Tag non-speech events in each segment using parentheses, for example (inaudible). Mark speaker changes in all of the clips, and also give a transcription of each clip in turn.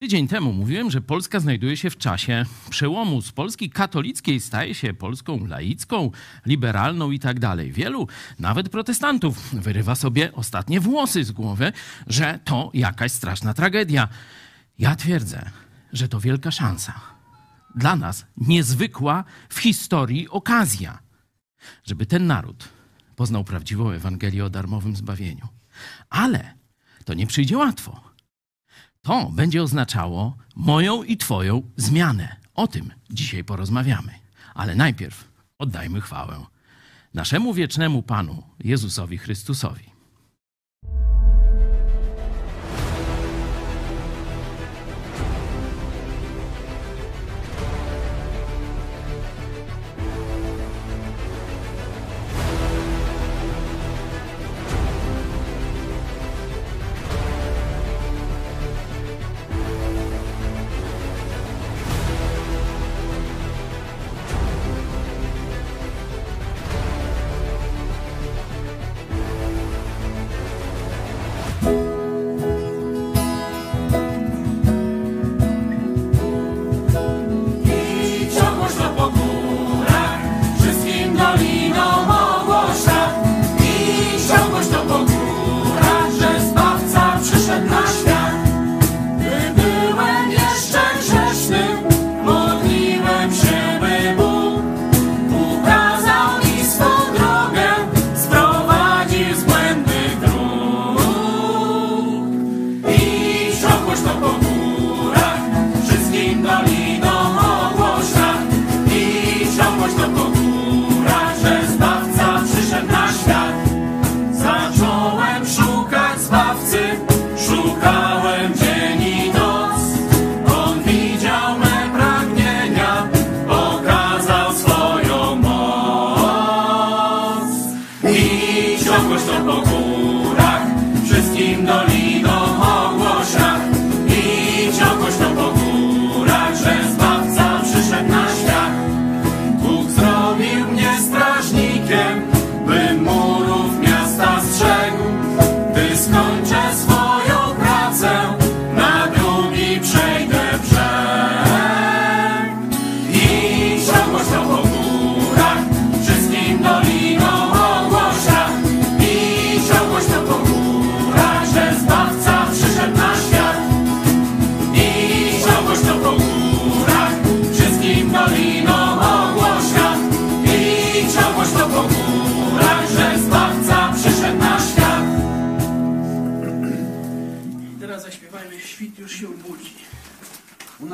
Speaker 1: Tydzień temu mówiłem, że Polska znajduje się w czasie przełomu. Z Polski katolickiej staje się Polską laicką, liberalną i tak dalej. Wielu, nawet protestantów, wyrywa sobie ostatnie włosy z głowy, że to jakaś straszna tragedia. Ja twierdzę, że to wielka szansa. Dla nas niezwykła w historii okazja, żeby ten naród poznał prawdziwą Ewangelię o darmowym zbawieniu. Ale to nie przyjdzie łatwo. To będzie oznaczało moją i Twoją zmianę. O tym dzisiaj porozmawiamy. Ale najpierw oddajmy chwałę naszemu wiecznemu Panu Jezusowi Chrystusowi.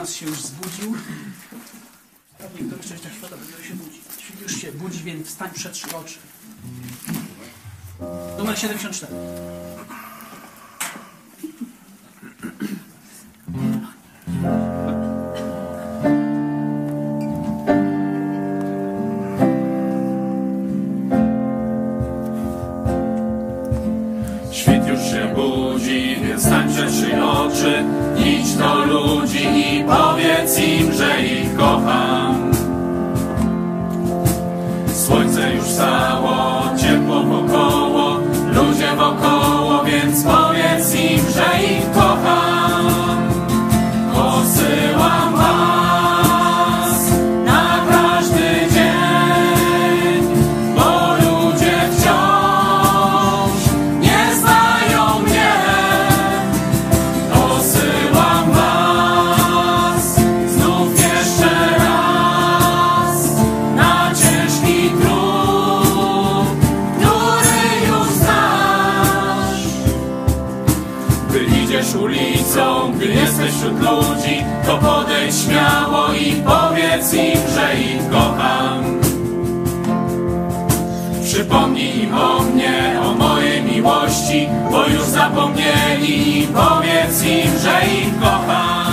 Speaker 2: Nas się już zbudził. Pewnie któryś częściach świata dopiero się budzi. Już się budzi, więc wstań przed trzy oczy. Numer 74.
Speaker 3: Świt już się budzi, więc stań przed trzy oczy. Idź do ludzi kocham. Słońce już stało, ciepło wokoło, ludzie wokoło, więc powiedz im, że ich kocham. O mnie, o mojej miłości, bo już zapomnieli powiedz im, że ich kocham.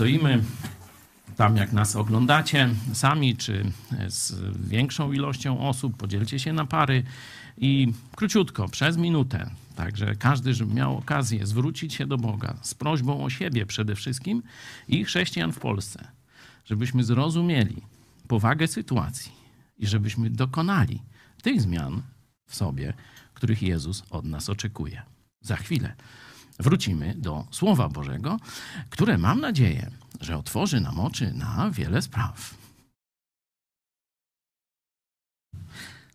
Speaker 1: Stoimy tam, jak nas oglądacie sami, czy z większą ilością osób, podzielcie się na pary i króciutko, przez minutę, także każdy, żeby miał okazję zwrócić się do Boga z prośbą o siebie przede wszystkim i chrześcijan w Polsce, żebyśmy zrozumieli powagę sytuacji i żebyśmy dokonali tych zmian w sobie, których Jezus od nas oczekuje. Za chwilę wrócimy do Słowa Bożego, które mam nadzieję, że otworzy nam oczy na wiele spraw.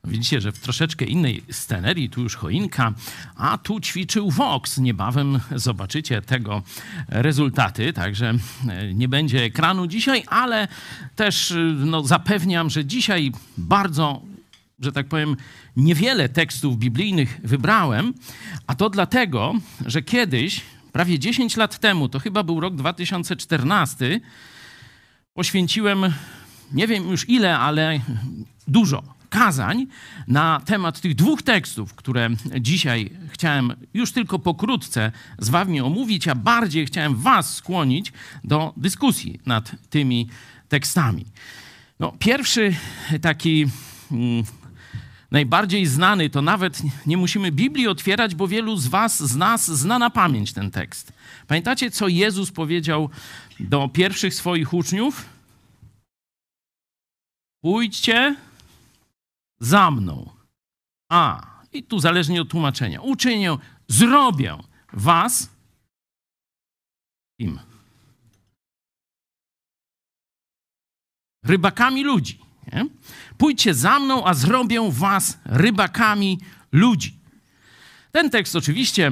Speaker 1: Widzicie, że w troszeczkę innej scenerii, tu już choinka, a tu ćwiczył Vox. Niebawem zobaczycie tego rezultaty, także e, nie będzie ekranu dzisiaj, ale też e, no, zapewniam, że dzisiaj bardzo że tak powiem, niewiele tekstów biblijnych wybrałem, a to dlatego, że kiedyś, prawie 10 lat temu, to chyba był rok 2014, poświęciłem nie wiem już ile, ale dużo kazań na temat tych dwóch tekstów, które dzisiaj chciałem już tylko pokrótce z wami omówić, a bardziej chciałem was skłonić do dyskusji nad tymi tekstami. No, pierwszy taki mm, najbardziej znany, to nawet nie musimy Biblii otwierać, bo wielu z Was, z nas zna na pamięć ten tekst. Pamiętacie, co Jezus powiedział do pierwszych swoich uczniów? Pójdźcie za mną. A, i tu zależnie od tłumaczenia. Uczynię, zrobię was im. Rybakami ludzi. Nie? Pójdźcie za mną, a zrobię was rybakami ludzi. Ten tekst oczywiście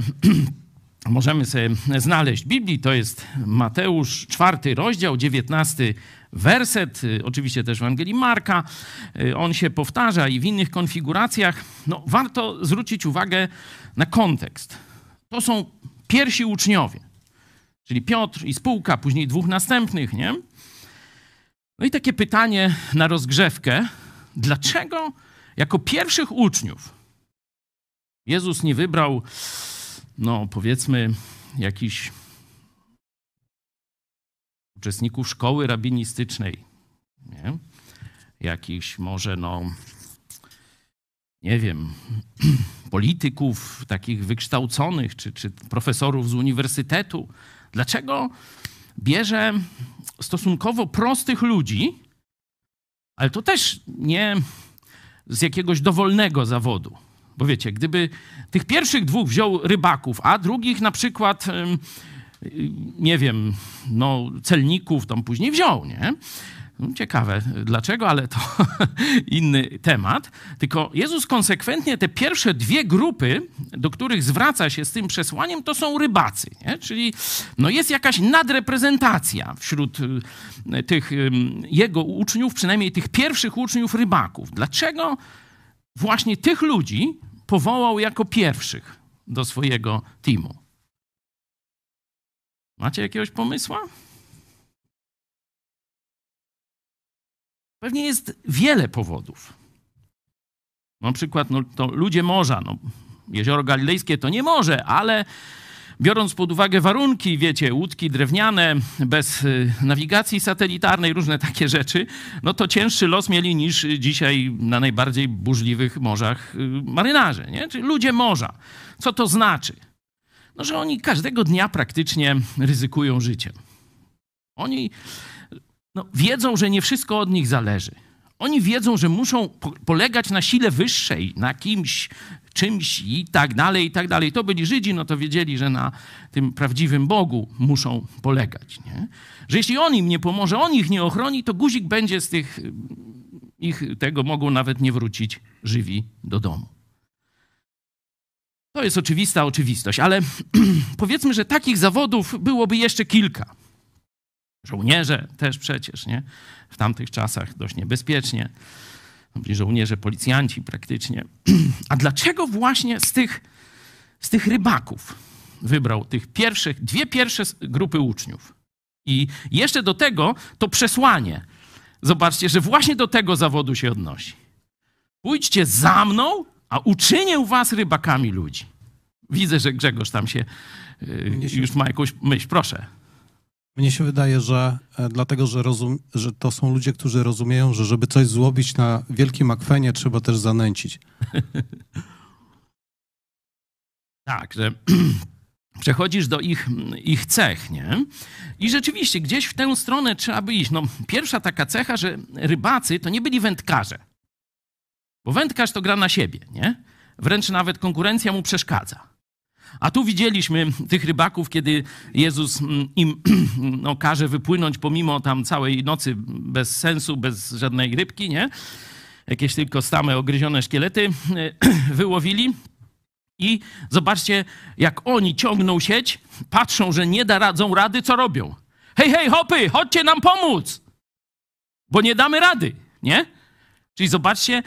Speaker 1: (clears throat) możemy sobie znaleźć w Biblii. To jest Mateusz, czwarty rozdział, dziewiętnasty werset, oczywiście też w Ewangelii Marka. On się powtarza i w innych konfiguracjach. No, warto zwrócić uwagę na kontekst. To są pierwsi uczniowie, czyli Piotr i spółka, później dwóch następnych, nie? No i takie pytanie na rozgrzewkę. Dlaczego jako pierwszych uczniów Jezus nie wybrał, no powiedzmy, jakichś uczestników szkoły rabinistycznej, nie? jakichś może, no, nie wiem, (clears throat) polityków takich wykształconych, czy, czy profesorów z uniwersytetu. Dlaczego bierze stosunkowo prostych ludzi, ale to też nie z jakiegoś dowolnego zawodu. Bo wiecie, gdyby tych pierwszych dwóch wziął rybaków, a drugich na przykład, nie wiem, no, celników, tam później wziął, nie? No, ciekawe dlaczego, ale to (laughs) inny temat. Tylko Jezus konsekwentnie te pierwsze dwie grupy, do których zwraca się z tym przesłaniem, to są rybacy. Nie? Czyli no jest jakaś nadreprezentacja wśród y, tych jego uczniów, przynajmniej tych pierwszych uczniów rybaków. Dlaczego właśnie tych ludzi powołał jako pierwszych do swojego teamu? Macie jakiegoś pomysłu? Pewnie jest wiele powodów. Na przykład no, to ludzie morza, no, jezioro galilejskie to nie morze, ale biorąc pod uwagę warunki, wiecie, łódki drewniane, bez y, nawigacji satelitarnej, różne takie rzeczy, no to cięższy los mieli niż dzisiaj na najbardziej burzliwych morzach y, marynarze, nie? Czyli ludzie morza. Co to znaczy? No, że oni każdego dnia praktycznie ryzykują życiem. Oni no, wiedzą, że nie wszystko od nich zależy. Oni wiedzą, że muszą polegać na sile wyższej, na kimś, czymś i tak dalej, i tak dalej. To byli Żydzi, no to wiedzieli, że na tym prawdziwym Bogu muszą polegać. Nie? Że jeśli on im nie pomoże, on ich nie ochroni, to guzik będzie z tych, ich tego mogą nawet nie wrócić żywi do domu. To jest oczywista oczywistość, ale (clears throat) powiedzmy, że takich zawodów byłoby jeszcze kilka. Żołnierze też przecież, nie? W tamtych czasach dość niebezpiecznie. Byli żołnierze, policjanci praktycznie. (clears throat) A dlaczego właśnie z tych, z tych rybaków wybrał tych pierwszych, dwie pierwsze grupy uczniów? I jeszcze do tego to przesłanie. Zobaczcie, że właśnie do tego zawodu się odnosi. Pójdźcie za mną, a uczynię was rybakami ludzi. Widzę, że Grzegorz tam się y, już ma jakąś myśl. Proszę.
Speaker 4: Mnie się wydaje, że e, dlatego, że, rozum, że to są ludzie, którzy rozumieją, że żeby coś złobić na wielkim akwenie, trzeba też zanęcić. (laughs)
Speaker 1: Tak, że (clears throat) przechodzisz do ich, ich cech, nie? I rzeczywiście gdzieś w tę stronę trzeba by iść. No, pierwsza taka cecha, że rybacy to nie byli wędkarze. Bo wędkarz to gra na siebie, nie? Wręcz nawet konkurencja mu przeszkadza. A tu widzieliśmy tych rybaków, kiedy Jezus mm, im (clears throat) no, każe wypłynąć pomimo tam całej nocy bez sensu, bez żadnej rybki, nie? Jakieś tylko stame, ogryzione szkielety (clears throat) wyłowili. I zobaczcie, jak oni ciągną sieć, patrzą, że nie da radzą rady, co robią? Hej, hej, hopy, chodźcie nam pomóc, bo nie damy rady, nie? Czyli zobaczcie,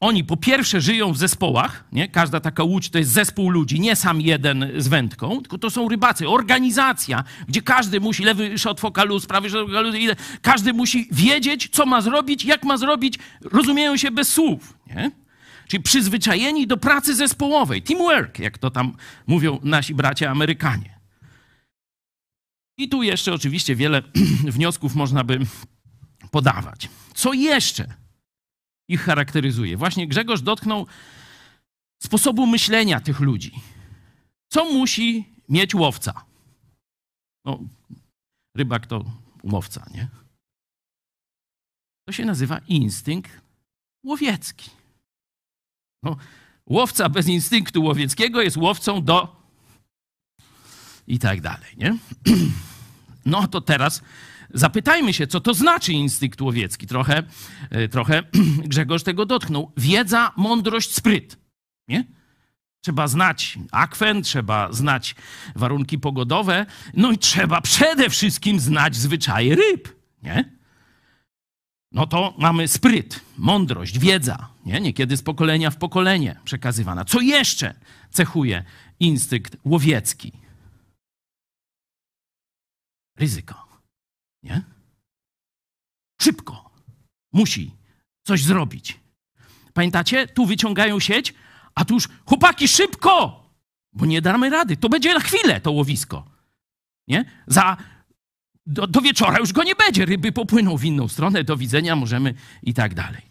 Speaker 1: oni po pierwsze żyją w zespołach, nie? każda taka łódź to jest zespół ludzi, nie sam jeden z wędką, tylko to są rybacy, organizacja, gdzie każdy musi, lewy shot fokalus, prawy shot fokalus, każdy musi wiedzieć, co ma zrobić, jak ma zrobić, rozumieją się bez słów. Nie? Czyli przyzwyczajeni do pracy zespołowej, teamwork, jak to tam mówią nasi bracia Amerykanie. I tu jeszcze oczywiście wiele (clears throat) wniosków można by podawać. Co jeszcze ich charakteryzuje? Właśnie Grzegorz dotknął sposobu myślenia tych ludzi. Co musi mieć łowca? No, rybak to umowca, nie? To się nazywa instynkt łowiecki. No, łowca bez instynktu łowieckiego jest łowcą do i tak dalej, nie? (clears throat) No to teraz zapytajmy się, co to znaczy instynkt łowiecki. Trochę, e, trochę (clears throat) Grzegorz tego dotknął. Wiedza, mądrość, spryt, nie? Trzeba znać akwen, trzeba znać warunki pogodowe, no i trzeba przede wszystkim znać zwyczaje ryb, nie? no to mamy spryt, mądrość, wiedza, nie? niekiedy z pokolenia w pokolenie przekazywana. Co jeszcze cechuje instynkt łowiecki? Ryzyko. Nie? Szybko. Musi coś zrobić. Pamiętacie? Tu wyciągają sieć, a tu już chłopaki szybko, bo nie damy rady. To będzie na chwilę to łowisko. Nie? Za do, do wieczora już go nie będzie. Ryby popłyną w inną stronę, do widzenia możemy i tak dalej.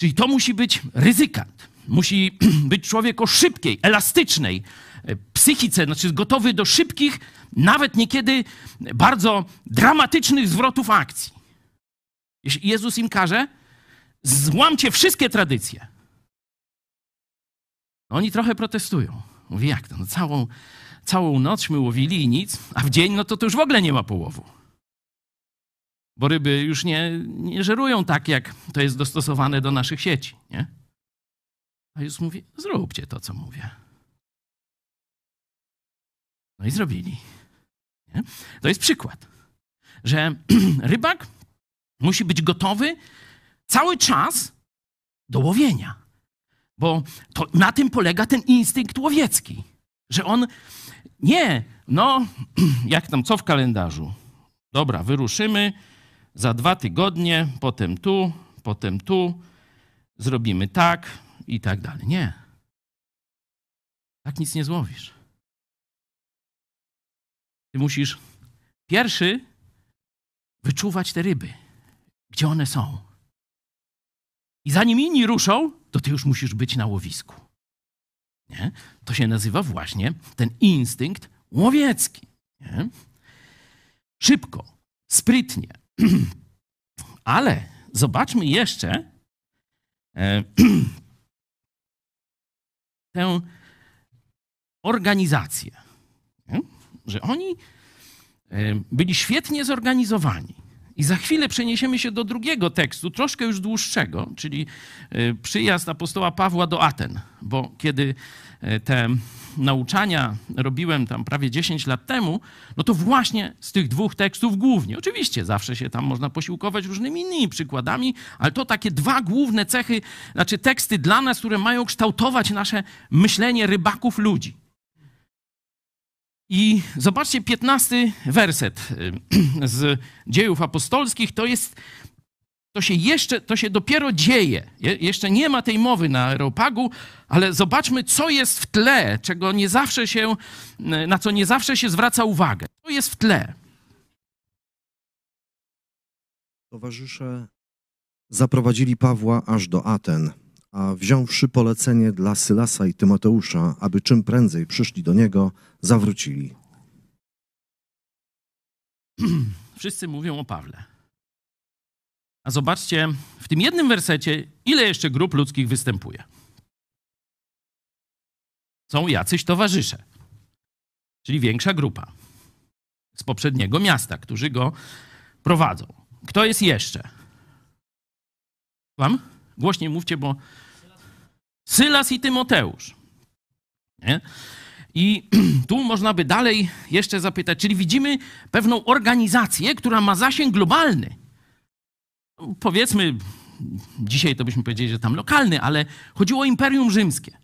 Speaker 1: Czyli to musi być ryzykant. Musi (clears throat) być człowiek o szybkiej, elastycznej e, psychice, znaczy gotowy do szybkich, nawet niekiedy bardzo dramatycznych zwrotów akcji. Jeśli Jezus im każe, złamcie wszystkie tradycje. Oni trochę protestują. Mówi, jak to? No całą, całą noc łowili i nic, a w dzień no to, to już w ogóle nie ma połowu. Bo ryby już nie, nie żerują tak, jak to jest dostosowane do naszych sieci, nie? A Jezus mówi, zróbcie to, co mówię. No i zrobili. To jest przykład, że (clears throat) rybak musi być gotowy cały czas do łowienia. Bo to, na tym polega ten instynkt łowiecki, że on nie, no, (clears throat) jak tam, co w kalendarzu? Dobra, wyruszymy za dwa tygodnie, potem tu, potem tu, zrobimy tak i tak dalej. Nie. Tak nic nie złowisz. Ty musisz pierwszy wyczuwać te ryby, gdzie one są. I zanim inni ruszą, to ty już musisz być na łowisku. Nie? To się nazywa właśnie ten instynkt łowiecki. Nie? Szybko, sprytnie. (clears throat) Ale zobaczmy jeszcze e, (clears throat) tę organizację. Nie? Że oni byli świetnie zorganizowani. I za chwilę przeniesiemy się do drugiego tekstu, troszkę już dłuższego, czyli e, przyjazd apostoła Pawła do Aten, bo kiedy e, te nauczania robiłem tam prawie 10 lat temu, no to właśnie z tych dwóch tekstów głównie. Oczywiście zawsze się tam można posiłkować różnymi innymi przykładami, ale to takie dwa główne cechy, znaczy teksty dla nas, które mają kształtować nasze myślenie rybaków ludzi. I zobaczcie, 15 werset y, (clears throat) z dziejów apostolskich to jest. To się jeszcze, to się dopiero dzieje. Je, jeszcze nie ma tej mowy na Aeropagu, ale zobaczmy, co jest w tle, czego nie zawsze się, y, na co nie zawsze się zwraca uwagę. Co jest w tle?
Speaker 5: Towarzysze zaprowadzili Pawła aż do Aten a wziąwszy polecenie dla Sylasa i Tymoteusza, aby czym prędzej przyszli do niego, zawrócili. (clears throat)
Speaker 1: Wszyscy mówią o Pawle. A zobaczcie, w tym jednym wersecie, ile jeszcze grup ludzkich występuje. Są jacyś towarzysze, czyli większa grupa z poprzedniego miasta, którzy go prowadzą. Kto jest jeszcze? Wam? Głośniej mówcie, bo Sylas i Tymoteusz. Nie? I (clears throat) tu można by dalej jeszcze zapytać, czyli widzimy pewną organizację, która ma zasięg globalny. Powiedzmy, dzisiaj to byśmy powiedzieli, że tam lokalny, ale chodziło o Imperium Rzymskie.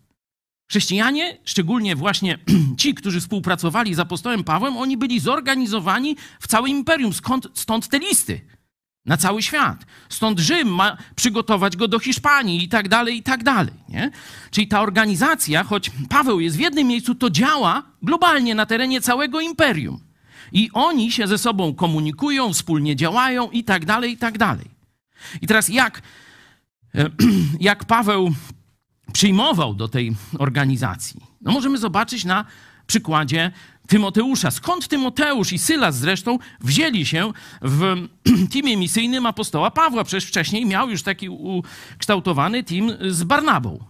Speaker 1: Chrześcijanie, szczególnie właśnie (clears throat) ci, którzy współpracowali z apostołem Pawłem, oni byli zorganizowani w całym imperium. Skąd, stąd te listy na cały świat. Stąd Rzym ma przygotować go do Hiszpanii i tak dalej, i tak dalej. Nie? Czyli ta organizacja, choć Paweł jest w jednym miejscu, to działa globalnie na terenie całego imperium. I oni się ze sobą komunikują, wspólnie działają i tak dalej, i tak dalej. I teraz jak, (clears throat) jak Paweł przyjmował do tej organizacji? No możemy zobaczyć na przykładzie Tymoteusza. Skąd Tymoteusz i Sylas zresztą wzięli się w (clears throat) teamie misyjnym apostoła Pawła? Przecież wcześniej miał już taki ukształtowany team z Barnabą.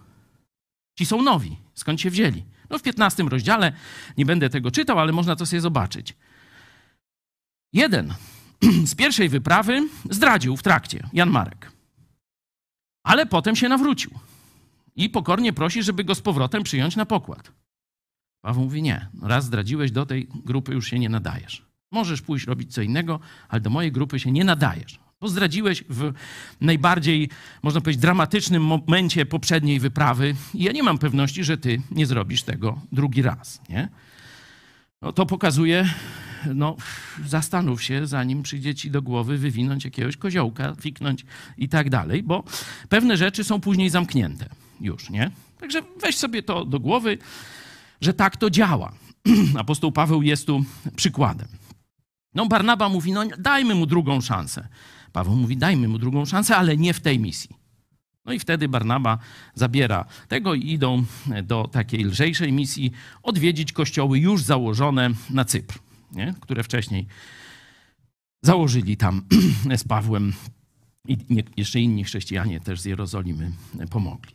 Speaker 1: Ci są nowi. Skąd się wzięli? No w 15 rozdziale, nie będę tego czytał, ale można to sobie zobaczyć. Jeden (clears throat) z pierwszej wyprawy zdradził w trakcie, Jan Marek. Ale potem się nawrócił i pokornie prosi, żeby go z powrotem przyjąć na pokład. Paweł mówi: Nie, raz zdradziłeś, do tej grupy już się nie nadajesz. Możesz pójść robić co innego, ale do mojej grupy się nie nadajesz. Bo zdradziłeś w najbardziej, można powiedzieć, dramatycznym momencie poprzedniej wyprawy i ja nie mam pewności, że ty nie zrobisz tego drugi raz. Nie? No, to pokazuje, no, zastanów się, zanim przyjdzie ci do głowy wywinąć jakiegoś koziołka, fiknąć i tak dalej, bo pewne rzeczy są później zamknięte już, nie? Także weź sobie to do głowy że tak to działa. (clears throat) Apostoł Paweł jest tu przykładem. No, Barnaba mówi, no dajmy mu drugą szansę. Paweł mówi, dajmy mu drugą szansę, ale nie w tej misji. No i wtedy Barnaba zabiera tego i idą do takiej lżejszej misji odwiedzić kościoły już założone na Cypr, nie? które wcześniej założyli tam (clears throat) z Pawłem i jeszcze inni chrześcijanie też z Jerozolimy pomogli.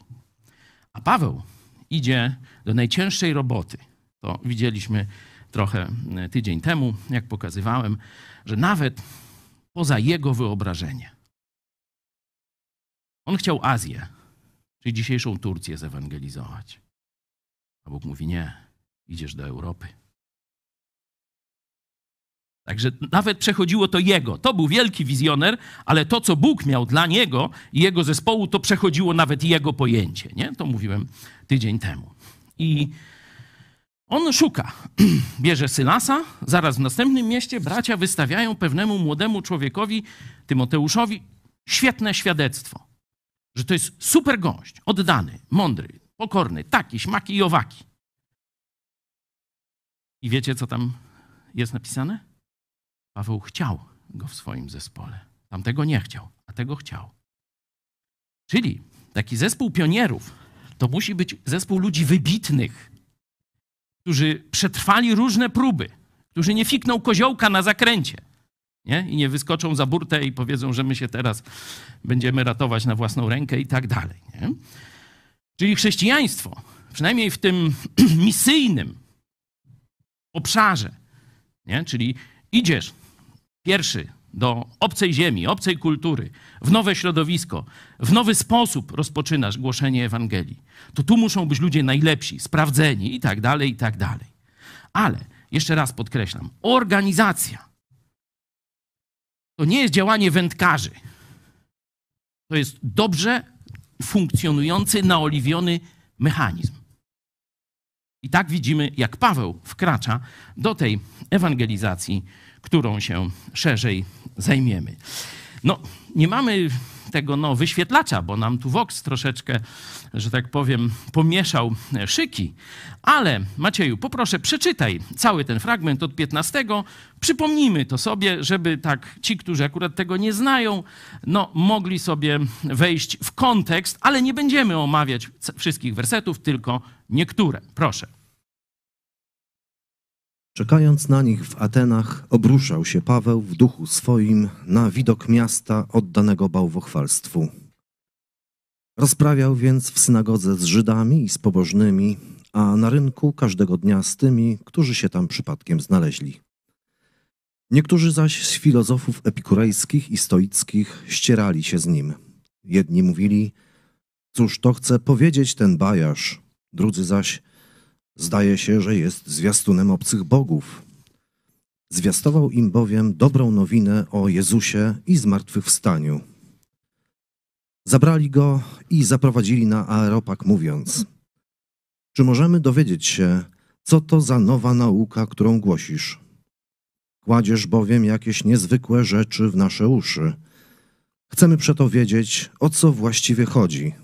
Speaker 1: A Paweł idzie do najcięższej roboty. To widzieliśmy trochę e, tydzień temu, jak pokazywałem, że nawet poza jego wyobrażenie. On chciał Azję, czyli dzisiejszą Turcję, zewangelizować. A Bóg mówi: Nie, idziesz do Europy. Także nawet przechodziło to jego. To był wielki wizjoner, ale to, co Bóg miał dla niego i jego zespołu, to przechodziło nawet jego pojęcie. Nie? To mówiłem tydzień temu. I on szuka. (clears throat) Bierze Sylasa, zaraz w następnym mieście bracia wystawiają pewnemu młodemu człowiekowi, Tymoteuszowi, świetne świadectwo. Że to jest super gość, oddany, mądry, pokorny, taki, śmaki i owaki. I wiecie, co tam jest napisane? Paweł chciał go w swoim zespole. Tamtego nie chciał, a tego chciał. Czyli taki zespół pionierów to musi być zespół ludzi wybitnych, którzy przetrwali różne próby, którzy nie fikną koziołka na zakręcie nie? i nie wyskoczą za burtę i powiedzą, że my się teraz będziemy ratować na własną rękę i tak dalej. Nie? Czyli chrześcijaństwo, przynajmniej w tym (clears throat) misyjnym obszarze, nie? czyli idziesz Pierwszy, do obcej ziemi, obcej kultury, w nowe środowisko, w nowy sposób rozpoczynasz głoszenie Ewangelii, to tu muszą być ludzie najlepsi, sprawdzeni i tak dalej, i tak dalej. Ale, jeszcze raz podkreślam, organizacja to nie jest działanie wędkarzy. To jest dobrze funkcjonujący, naoliwiony mechanizm. I tak widzimy, jak Paweł wkracza do tej ewangelizacji którą się szerzej zajmiemy. No, nie mamy tego no, wyświetlacza, bo nam tu Vox troszeczkę, że tak powiem, pomieszał szyki. Ale Macieju, poproszę, przeczytaj cały ten fragment od 15. Przypomnijmy to sobie, żeby tak ci, którzy akurat tego nie znają, no, mogli sobie wejść w kontekst, ale nie będziemy omawiać wszystkich wersetów, tylko niektóre. Proszę.
Speaker 5: Czekając na nich w Atenach, obruszał się Paweł w duchu swoim na widok miasta oddanego bałwochwalstwu. Rozprawiał więc w synagodze z Żydami i z pobożnymi, a na rynku każdego dnia z tymi, którzy się tam przypadkiem znaleźli. Niektórzy zaś z filozofów epikurejskich i stoickich ścierali się z nim. Jedni mówili, cóż to chce powiedzieć ten bajarz, drudzy zaś, Zdaje się, że jest zwiastunem obcych bogów. Zwiastował im bowiem dobrą nowinę o Jezusie i zmartwychwstaniu. Zabrali go i zaprowadzili na aeropag, mówiąc: Czy możemy dowiedzieć się, co to za nowa nauka, którą głosisz? Kładziesz bowiem jakieś niezwykłe rzeczy w nasze uszy. Chcemy przeto wiedzieć, o co właściwie chodzi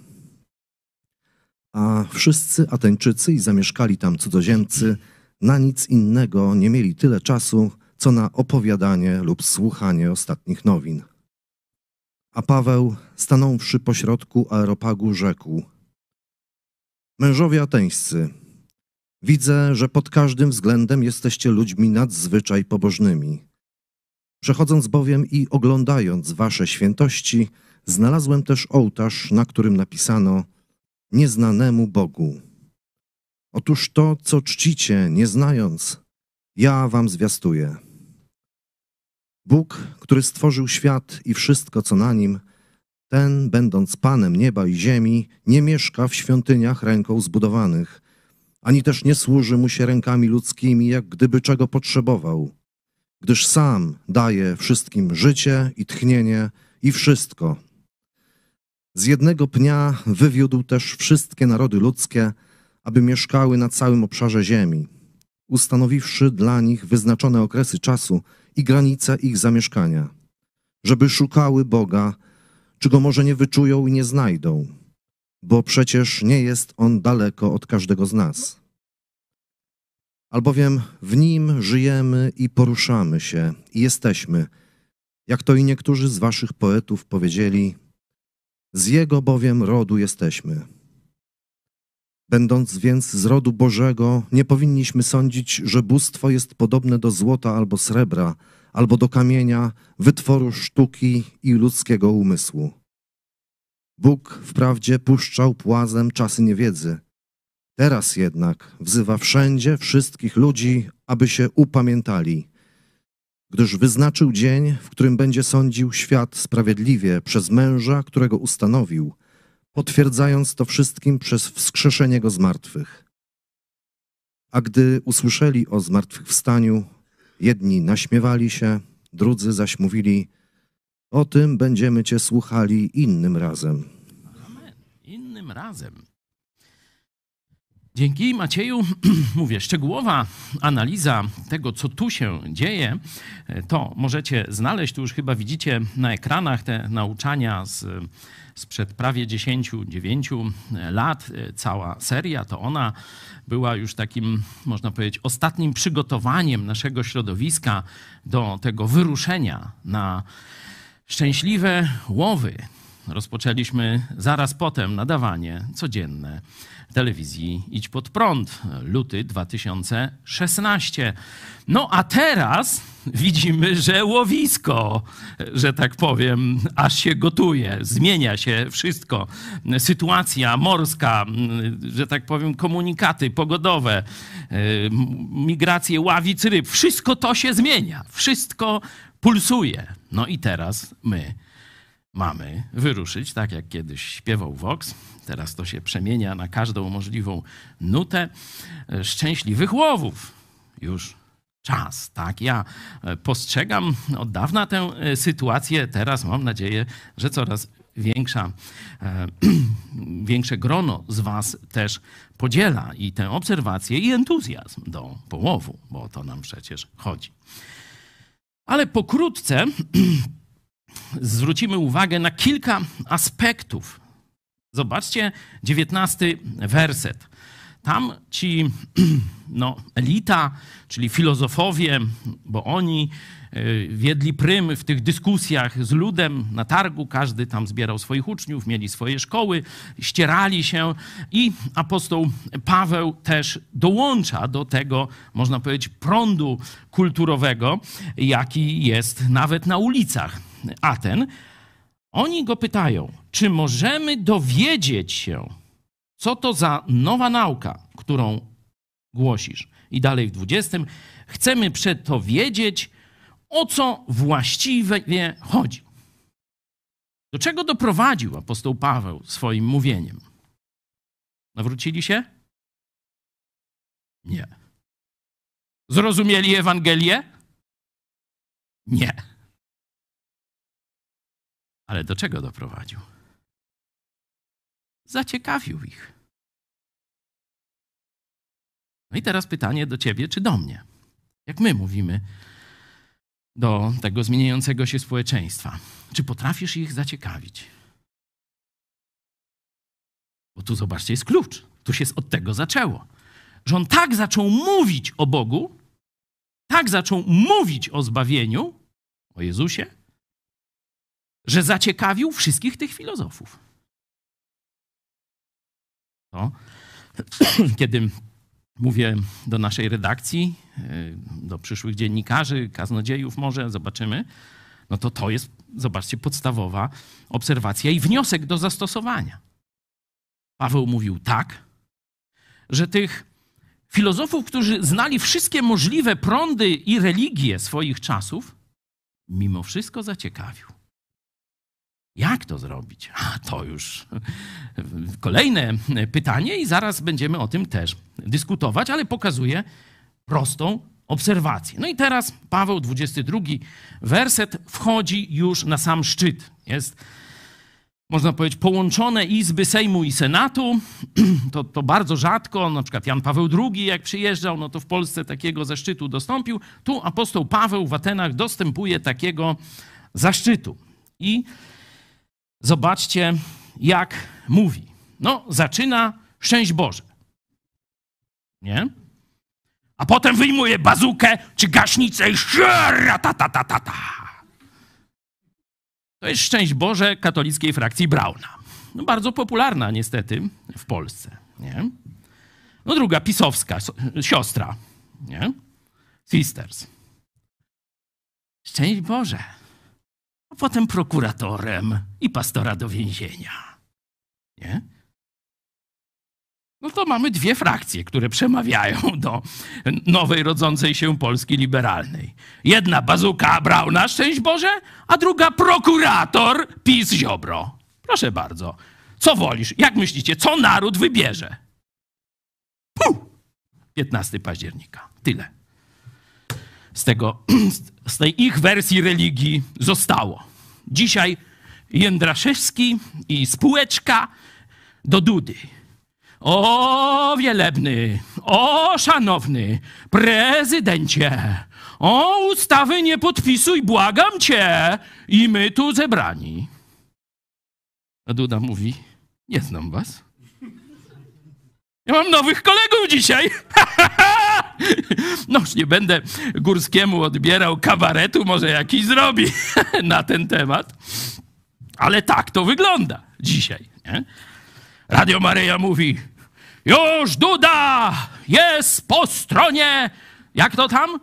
Speaker 5: a wszyscy Ateńczycy i zamieszkali tam cudzoziemcy na nic innego nie mieli tyle czasu, co na opowiadanie lub słuchanie ostatnich nowin. A Paweł, stanąwszy pośrodku aeropagu, rzekł: Mężowie ateńscy, widzę, że pod każdym względem jesteście ludźmi nadzwyczaj pobożnymi. Przechodząc bowiem i oglądając wasze świętości, znalazłem też ołtarz, na którym napisano – nieznanemu Bogu. Otóż to, co czcicie, nie znając, ja wam zwiastuję. Bóg, który stworzył świat i wszystko, co na nim, ten, będąc Panem nieba i ziemi, nie mieszka w świątyniach ręką zbudowanych, ani też nie służy mu się rękami ludzkimi, jak gdyby czego potrzebował, gdyż sam daje wszystkim życie i tchnienie i wszystko, z jednego pnia wywiódł też wszystkie narody ludzkie, aby mieszkały na całym obszarze ziemi, ustanowiwszy dla nich wyznaczone okresy czasu i granice ich zamieszkania, żeby szukały Boga, czy go może nie wyczują i nie znajdą, bo przecież nie jest on daleko od każdego z nas. Albowiem w nim żyjemy i poruszamy się i jesteśmy, jak to i niektórzy z waszych poetów powiedzieli, z Jego bowiem rodu jesteśmy. Będąc więc z rodu Bożego, nie powinniśmy sądzić, że bóstwo jest podobne do złota albo srebra, albo do kamienia, wytworu sztuki i ludzkiego umysłu. Bóg wprawdzie puszczał płazem czasy niewiedzy. Teraz jednak wzywa wszędzie wszystkich ludzi, aby się upamiętali gdyż wyznaczył dzień, w którym będzie sądził świat sprawiedliwie przez męża, którego ustanowił, potwierdzając to wszystkim przez wskrzeszenie go z martwych. A gdy usłyszeli o zmartwychwstaniu, jedni naśmiewali się, drudzy zaś mówili: O tym będziemy Cię słuchali innym razem.
Speaker 1: Amen. Innym razem. Dzięki Macieju, (clears throat) mówię, szczegółowa analiza tego, co tu się dzieje, to możecie znaleźć, tu już chyba widzicie na ekranach te nauczania z, sprzed prawie 10-9 lat. Cała seria to ona była już takim, można powiedzieć, ostatnim przygotowaniem naszego środowiska do tego wyruszenia na szczęśliwe łowy. Rozpoczęliśmy zaraz potem nadawanie codzienne telewizji Idź Pod Prąd, luty 2016. No a teraz widzimy, że łowisko, że tak powiem, aż się gotuje, zmienia się wszystko. Sytuacja morska, że tak powiem, komunikaty pogodowe, migracje ławic ryb, wszystko to się zmienia, wszystko pulsuje. No i teraz my mamy wyruszyć, tak jak kiedyś śpiewał Vox, teraz to się przemienia na każdą możliwą nutę, e, szczęśliwych łowów. Już czas, tak? Ja e, postrzegam od dawna tę e, sytuację, teraz mam nadzieję, że coraz większa, (clears throat) większe grono z Was też podziela i tę obserwację i entuzjazm do połowu, bo o to nam przecież chodzi. Ale pokrótce (clears throat) zwrócimy uwagę na kilka aspektów. Zobaczcie, dziewiętnasty werset. Tam ci (clears throat) no, elita, czyli filozofowie, bo oni y, wiedli prym w tych dyskusjach z ludem na targu, każdy tam zbierał swoich uczniów, mieli swoje szkoły, ścierali się i apostoł Paweł też dołącza do tego, można powiedzieć, prądu kulturowego, jaki jest nawet na ulicach Aten. Oni go pytają, czy możemy dowiedzieć się, co to za nowa nauka, którą głosisz? I dalej w 20. Chcemy przeto wiedzieć, o co właściwie chodzi. Do czego doprowadził apostoł Paweł swoim mówieniem? Nawrócili się? Nie. Zrozumieli Ewangelię? Nie. Ale do czego doprowadził? Zaciekawił ich. No i teraz pytanie do ciebie, czy do mnie? Jak my mówimy do tego zmieniającego się społeczeństwa? Czy potrafisz ich zaciekawić? Bo tu zobaczcie, jest klucz. Tu się od tego zaczęło. Że on tak zaczął mówić o Bogu, tak zaczął mówić o zbawieniu, o Jezusie, że zaciekawił wszystkich tych filozofów. To, (clears throat) kiedy mówię do naszej redakcji, y, do przyszłych dziennikarzy, kaznodziejów może, zobaczymy, no to to jest, zobaczcie, podstawowa obserwacja i wniosek do zastosowania. Paweł mówił tak, że tych filozofów, którzy znali wszystkie możliwe prądy i religie swoich czasów, mimo wszystko zaciekawił. Jak to zrobić? A to już kolejne pytanie, i zaraz będziemy o tym też dyskutować, ale pokazuję prostą obserwację. No i teraz Paweł, 22 werset, wchodzi już na sam szczyt. Jest, można powiedzieć, połączone izby Sejmu i Senatu. (clears throat) To, to bardzo rzadko, na przykład Jan Paweł II, jak przyjeżdżał, no to w Polsce takiego zaszczytu dostąpił. Tu apostoł Paweł w Atenach dostępuje takiego zaszczytu. I Zobaczcie, jak mówi. No, zaczyna szczęść Boże. Nie? A potem wyjmuje bazukę czy gaśnicę i ta, ta, ta, ta, ta. To jest szczęść Boże katolickiej frakcji Brauna. No, bardzo popularna niestety w Polsce. Nie? No druga pisowska siostra. Nie? Sisters. Szczęść Boże a potem prokuratorem i pastora do więzienia. Nie? No to mamy dwie frakcje, które przemawiają (laughs) do nowej rodzącej się Polski liberalnej. Jedna bazuka Brauna, szczęść Boże, a druga prokurator PiS Ziobro. Proszę bardzo. Co wolisz? Jak myślicie, co naród wybierze? Puh! 15 października. Tyle. Z, tego, (clears throat) z tej ich wersji religii zostało. Dzisiaj Jędraszewski i spółeczka do Dudy. O wielebny, o szanowny prezydencie, o ustawy nie podpisuj, błagam cię, i my tu zebrani. A Duda mówi, nie znam was. Ja mam nowych kolegów dzisiaj. (laughs) (laughs) Noż nie będę Górskiemu odbierał kabaretu, może jakiś zrobi (laughs) na ten temat. Ale tak to wygląda dzisiaj. Nie? Radio Maryja mówi, już Duda jest po stronie, jak to tam?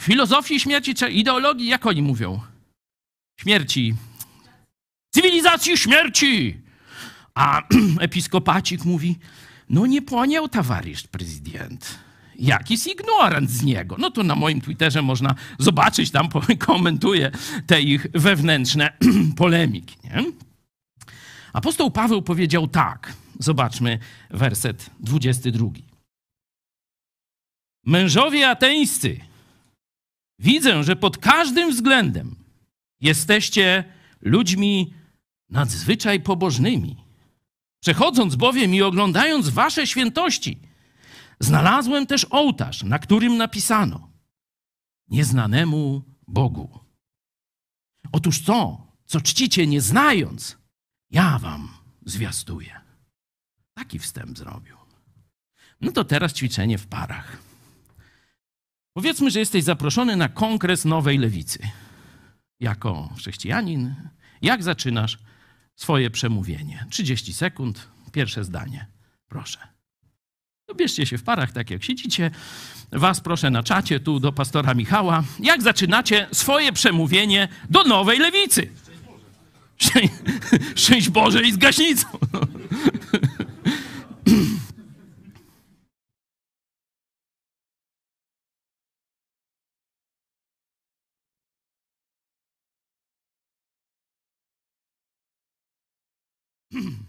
Speaker 1: Filozofii śmierci czy ideologii, jak oni mówią? Śmierci. Cywilizacji śmierci. A (clears throat) episkopacik mówi, no nie ponieł towarzysz prezydent. Jakiś ignorant z niego. No to na moim Twitterze można zobaczyć, tam (laughs) komentuję te ich wewnętrzne (clears throat) polemiki. Nie? Apostoł Paweł powiedział tak. Zobaczmy werset 22. Mężowie ateńscy, widzę, że pod każdym względem jesteście ludźmi nadzwyczaj pobożnymi Przechodząc bowiem i oglądając wasze świętości, znalazłem też ołtarz, na którym napisano nieznanemu Bogu. Otóż to, co czcicie nie znając, ja wam zwiastuję. Taki wstęp zrobił. No to teraz ćwiczenie w parach. Powiedzmy, że jesteś zaproszony na kongres Nowej Lewicy. Jako chrześcijanin, jak zaczynasz swoje przemówienie? 30 sekund, pierwsze zdanie. Proszę. To bierzcie się w parach, tak jak siedzicie. Was proszę na czacie, tu do pastora Michała. Jak zaczynacie swoje przemówienie do Nowej Lewicy? Szczęść, (laughs) szczęść Boże i z gaśnicą. (laughs)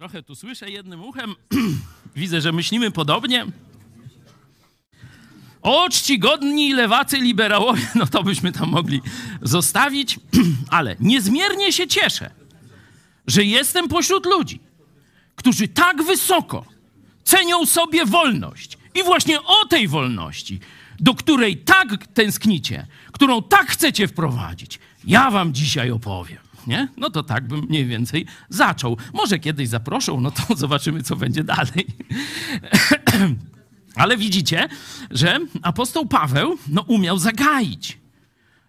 Speaker 1: Trochę tu słyszę jednym uchem. (clears throat) Widzę, że myślimy podobnie. O, czcigodni lewacy liberałowie, (laughs) no to byśmy tam mogli zostawić, (clears throat) ale niezmiernie się cieszę, że jestem pośród ludzi, którzy tak wysoko cenią sobie wolność. I właśnie o tej wolności, do której tak tęsknicie, którą tak chcecie wprowadzić, ja wam dzisiaj opowiem. Nie? No to tak bym mniej więcej zaczął. Może kiedyś zaproszą, no to (laughs) zobaczymy, co będzie dalej. (clears throat) Ale widzicie, że apostoł Paweł no, umiał zagaić,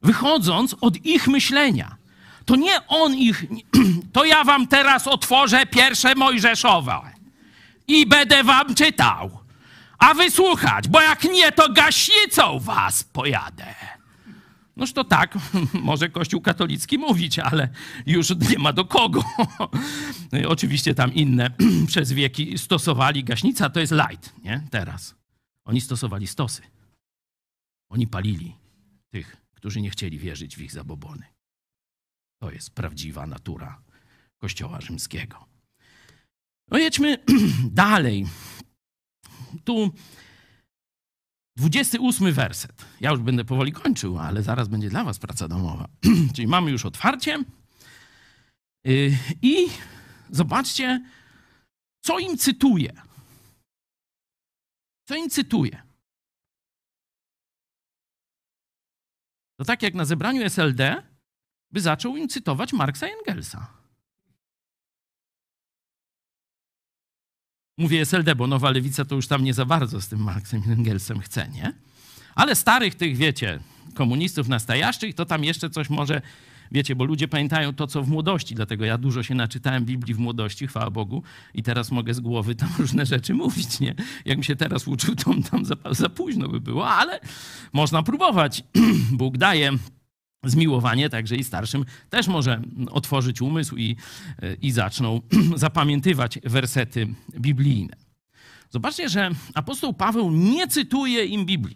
Speaker 1: wychodząc od ich myślenia. To nie on ich, (clears throat) to ja wam teraz otworzę pierwsze Mojżeszowe i będę wam czytał, a wysłuchać, bo jak nie, to gaśnicą was pojadę. Noż to tak, (laughs) może Kościół katolicki mówić, ale już nie ma do kogo. (laughs) Oczywiście tam inne (clears throat) przez wieki stosowali gaśnica, to jest light, nie? Teraz. Oni stosowali stosy. Oni palili tych, którzy nie chcieli wierzyć w ich zabobony. To jest prawdziwa natura Kościoła rzymskiego. No jedźmy (clears throat) dalej. Tu 28 werset. Ja już będę powoli kończył, ale zaraz będzie dla was praca domowa. (clears throat) Czyli mamy już otwarcie. Yy, I zobaczcie, co im cytuje. Co im cytuje. To tak jak na zebraniu SLD by zaczął im cytować Marksa Engelsa. Mówię SLD, bo Nowa Lewica to już tam nie za bardzo z tym Marksem i Engelsem chce, nie? Ale starych tych, wiecie, komunistów nastajaszczych, to tam jeszcze coś może, wiecie, bo ludzie pamiętają to, co w młodości, dlatego ja dużo się naczytałem Biblii w młodości, chwała Bogu, i teraz mogę z głowy tam (laughs) różne rzeczy mówić, nie? Jakbym się teraz uczył, to tam za, za późno by było, ale można próbować. (clears throat) Bóg daje zmiłowanie, także i starszym też może otworzyć umysł i, i zaczną (clears throat) zapamiętywać wersety biblijne. Zobaczcie, że apostoł Paweł nie cytuje im Biblii.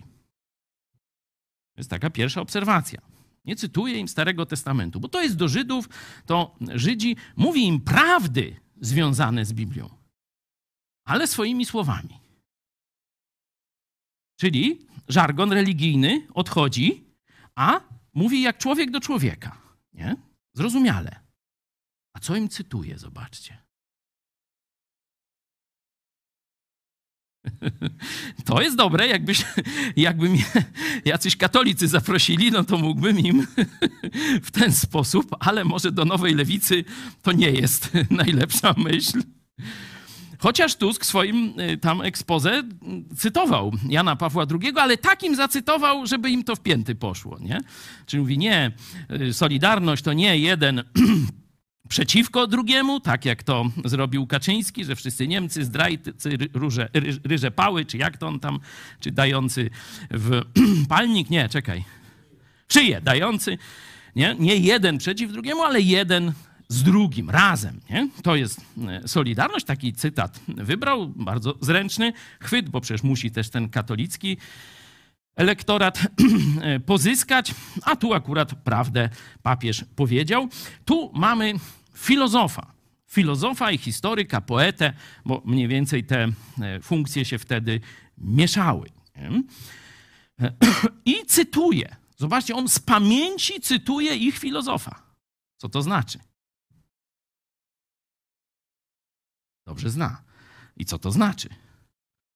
Speaker 1: To jest taka pierwsza obserwacja. Nie cytuje im Starego Testamentu, bo to jest do Żydów, to Żydzi mówi im prawdy związane z Biblią, ale swoimi słowami. Czyli żargon religijny odchodzi, a mówi jak człowiek do człowieka. Nie? Zrozumiale. A co im cytuje, zobaczcie. (laughs) To jest dobre, jakbyś, jakby mnie jacyś katolicy zaprosili, no to mógłbym im (laughs) w ten sposób, ale może do Nowej Lewicy to nie jest (laughs) najlepsza myśl. Chociaż Tusk swoim y, tam ekspoze cytował Jana Pawła II, ale takim zacytował, żeby im to w pięty poszło. Nie? Czyli mówi, nie, y, Solidarność to nie jeden (clears throat) przeciwko drugiemu, tak jak to zrobił Kaczyński, że wszyscy Niemcy, zdrajcy, róże, ryże pały, czy jak to on tam, czy dający w (clears throat) palnik, nie, czekaj, szyję dający, nie, nie jeden przeciw drugiemu, ale jeden z drugim, razem. Nie? To jest e, Solidarność. Taki cytat wybrał, bardzo zręczny chwyt, bo przecież musi też ten katolicki elektorat (clears throat) e, pozyskać, a tu akurat prawdę papież powiedział. Tu mamy filozofa. Filozofa i historyka, poetę, bo mniej więcej te e, funkcje się wtedy mieszały. (clears throat) I cytuje. Zobaczcie, on z pamięci cytuje ich filozofa. Co to znaczy? Dobrze zna. I co to znaczy?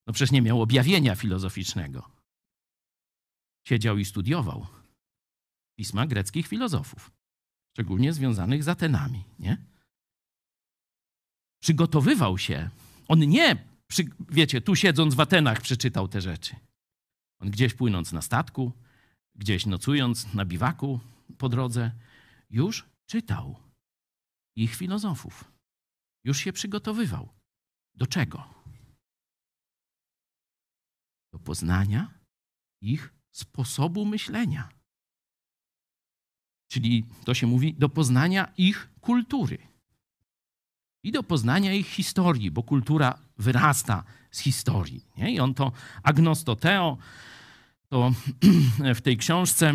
Speaker 1: No przecież nie miał objawienia filozoficznego. Siedział i studiował pisma greckich filozofów, szczególnie związanych z Atenami, nie? Przygotowywał się. On nie, przy, wiecie, tu siedząc w Atenach przeczytał te rzeczy. On gdzieś płynąc na statku, gdzieś nocując na biwaku po drodze, już czytał ich filozofów. Już się przygotowywał. Do czego? Do poznania ich sposobu myślenia. Czyli to się mówi do poznania ich kultury i do poznania ich historii, bo kultura wyrasta z historii. Nie? I on to agnostoteo, to (clears throat) w tej książce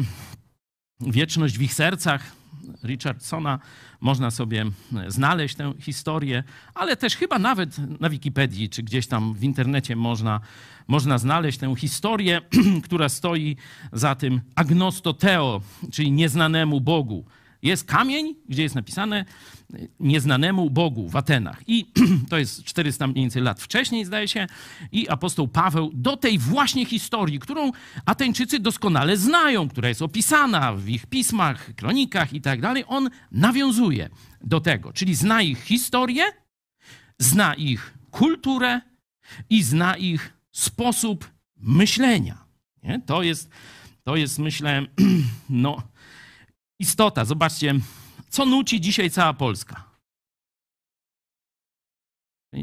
Speaker 1: Wieczność w ich sercach Richardsona można sobie znaleźć tę historię, ale też chyba nawet na Wikipedii czy gdzieś tam w internecie można, można znaleźć tę historię, (clears throat) która stoi za tym agnostoteo, czyli nieznanemu Bogu. Jest kamień, gdzie jest napisane nieznanemu Bogu w Atenach. I (clears throat) to jest 400 mniej więcej lat wcześniej, zdaje się. I apostoł Paweł do tej właśnie historii, którą Ateńczycy doskonale znają, która jest opisana w ich pismach, kronikach i tak dalej, on nawiązuje do tego. Czyli zna ich historię, zna ich kulturę i zna ich sposób myślenia. Nie? To, jest, to jest, myślę, (clears throat) no, istota. Zobaczcie, co nuci dzisiaj cała Polska.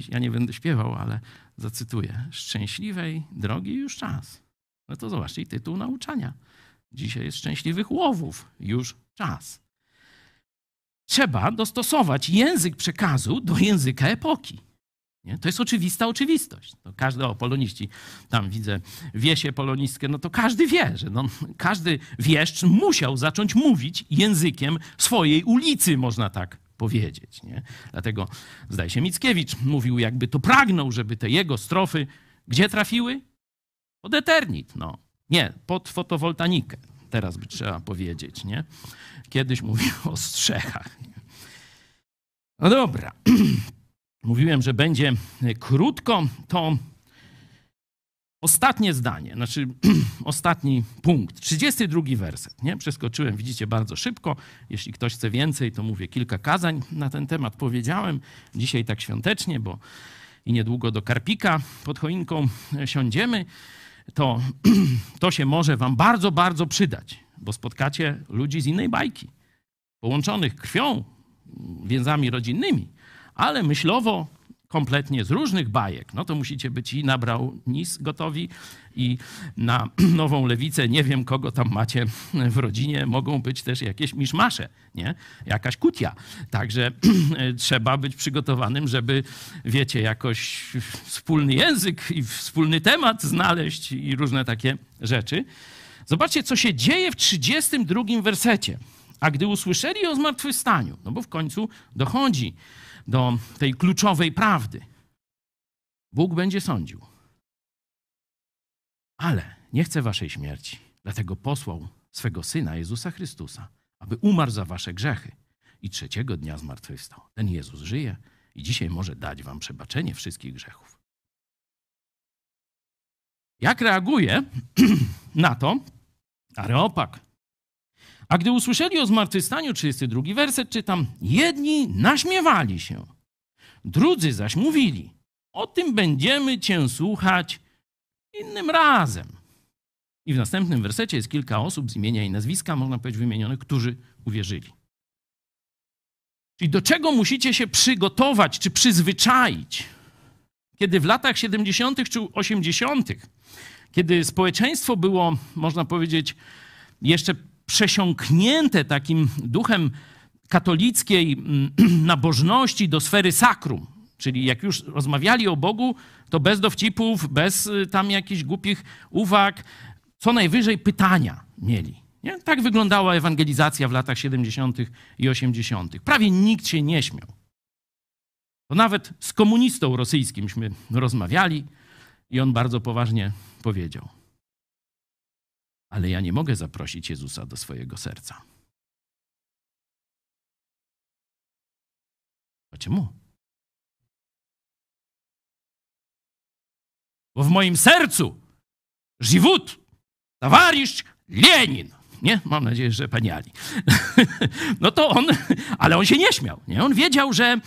Speaker 1: Ja nie będę śpiewał, ale zacytuję. Szczęśliwej drogi już czas. No to zobaczcie, tytuł nauczania. Dzisiaj jest szczęśliwych łowów, już czas. Trzeba dostosować język przekazu do języka epoki. Nie? To jest oczywista oczywistość. No każdy, o poloniści, tam widzę wiesie polonistkę, no to każdy wie, że no, każdy wieszcz musiał zacząć mówić językiem swojej ulicy, można tak powiedzieć. Nie? Dlatego, zdaje się, Mickiewicz mówił, jakby to pragnął, żeby te jego strofy gdzie trafiły? Pod eternit, no. Nie, pod fotowoltanikę. Teraz by trzeba powiedzieć, nie? Kiedyś mówił o strzechach. No dobra. (clears throat) Mówiłem, że będzie krótko, to ostatnie zdanie, znaczy (clears throat) ostatni punkt, 32 werset. Nie? Przeskoczyłem, widzicie, bardzo szybko. Jeśli ktoś chce więcej, to mówię kilka kazań na ten temat. Powiedziałem dzisiaj tak świątecznie, bo i niedługo do Karpika pod choinką siądziemy. To, (clears throat) to się może wam bardzo, bardzo przydać, bo spotkacie ludzi z innej bajki, połączonych krwią, więzami rodzinnymi ale myślowo kompletnie z różnych bajek. No to musicie być i na nis gotowi, i na (clears throat) nową lewicę. Nie wiem, kogo tam macie w rodzinie. Mogą być też jakieś miszmasze, nie? Jakaś kutia. Także (clears throat) trzeba być przygotowanym, żeby, wiecie, jakoś wspólny język i wspólny temat znaleźć i różne takie rzeczy. Zobaczcie, co się dzieje w 32 wersecie. A gdy usłyszeli o zmartwychwstaniu, no bo w końcu dochodzi do tej kluczowej prawdy. Bóg będzie sądził. Ale nie chce waszej śmierci, dlatego posłał swego syna Jezusa Chrystusa, aby umarł za wasze grzechy i trzeciego dnia zmartwychwstał. Ten Jezus żyje i dzisiaj może dać wam przebaczenie wszystkich grzechów. Jak reaguje (clears throat) na to Areopag? A gdy usłyszeli o zmartwychwstaniu, 32 werset czytam, jedni naśmiewali się, drudzy zaś mówili, o tym będziemy cię słuchać innym razem. I w następnym wersecie jest kilka osób z imienia i nazwiska, można powiedzieć, wymienionych, którzy uwierzyli. Czyli do czego musicie się przygotować czy przyzwyczaić, kiedy w latach 70. czy 80., kiedy społeczeństwo było, można powiedzieć, jeszcze przesiąknięte takim duchem katolickiej mm, (clears throat) nabożności do sfery sakrum. Czyli jak już rozmawiali o Bogu, to bez dowcipów, bez y, tam jakichś głupich uwag, co najwyżej pytania mieli. Nie? Tak wyglądała ewangelizacja w latach 70. i 80. Prawie nikt się nie śmiał. To nawet z komunistą rosyjskimśmy rozmawiali i on bardzo poważnie powiedział ale ja nie mogę zaprosić Jezusa do swojego serca. A czemu? Bo w moim sercu żywut, towarzysz Lenin. Nie? Mam nadzieję, że pani Ali. (laughs) no to on, ale on się nie śmiał. Nie? On wiedział, że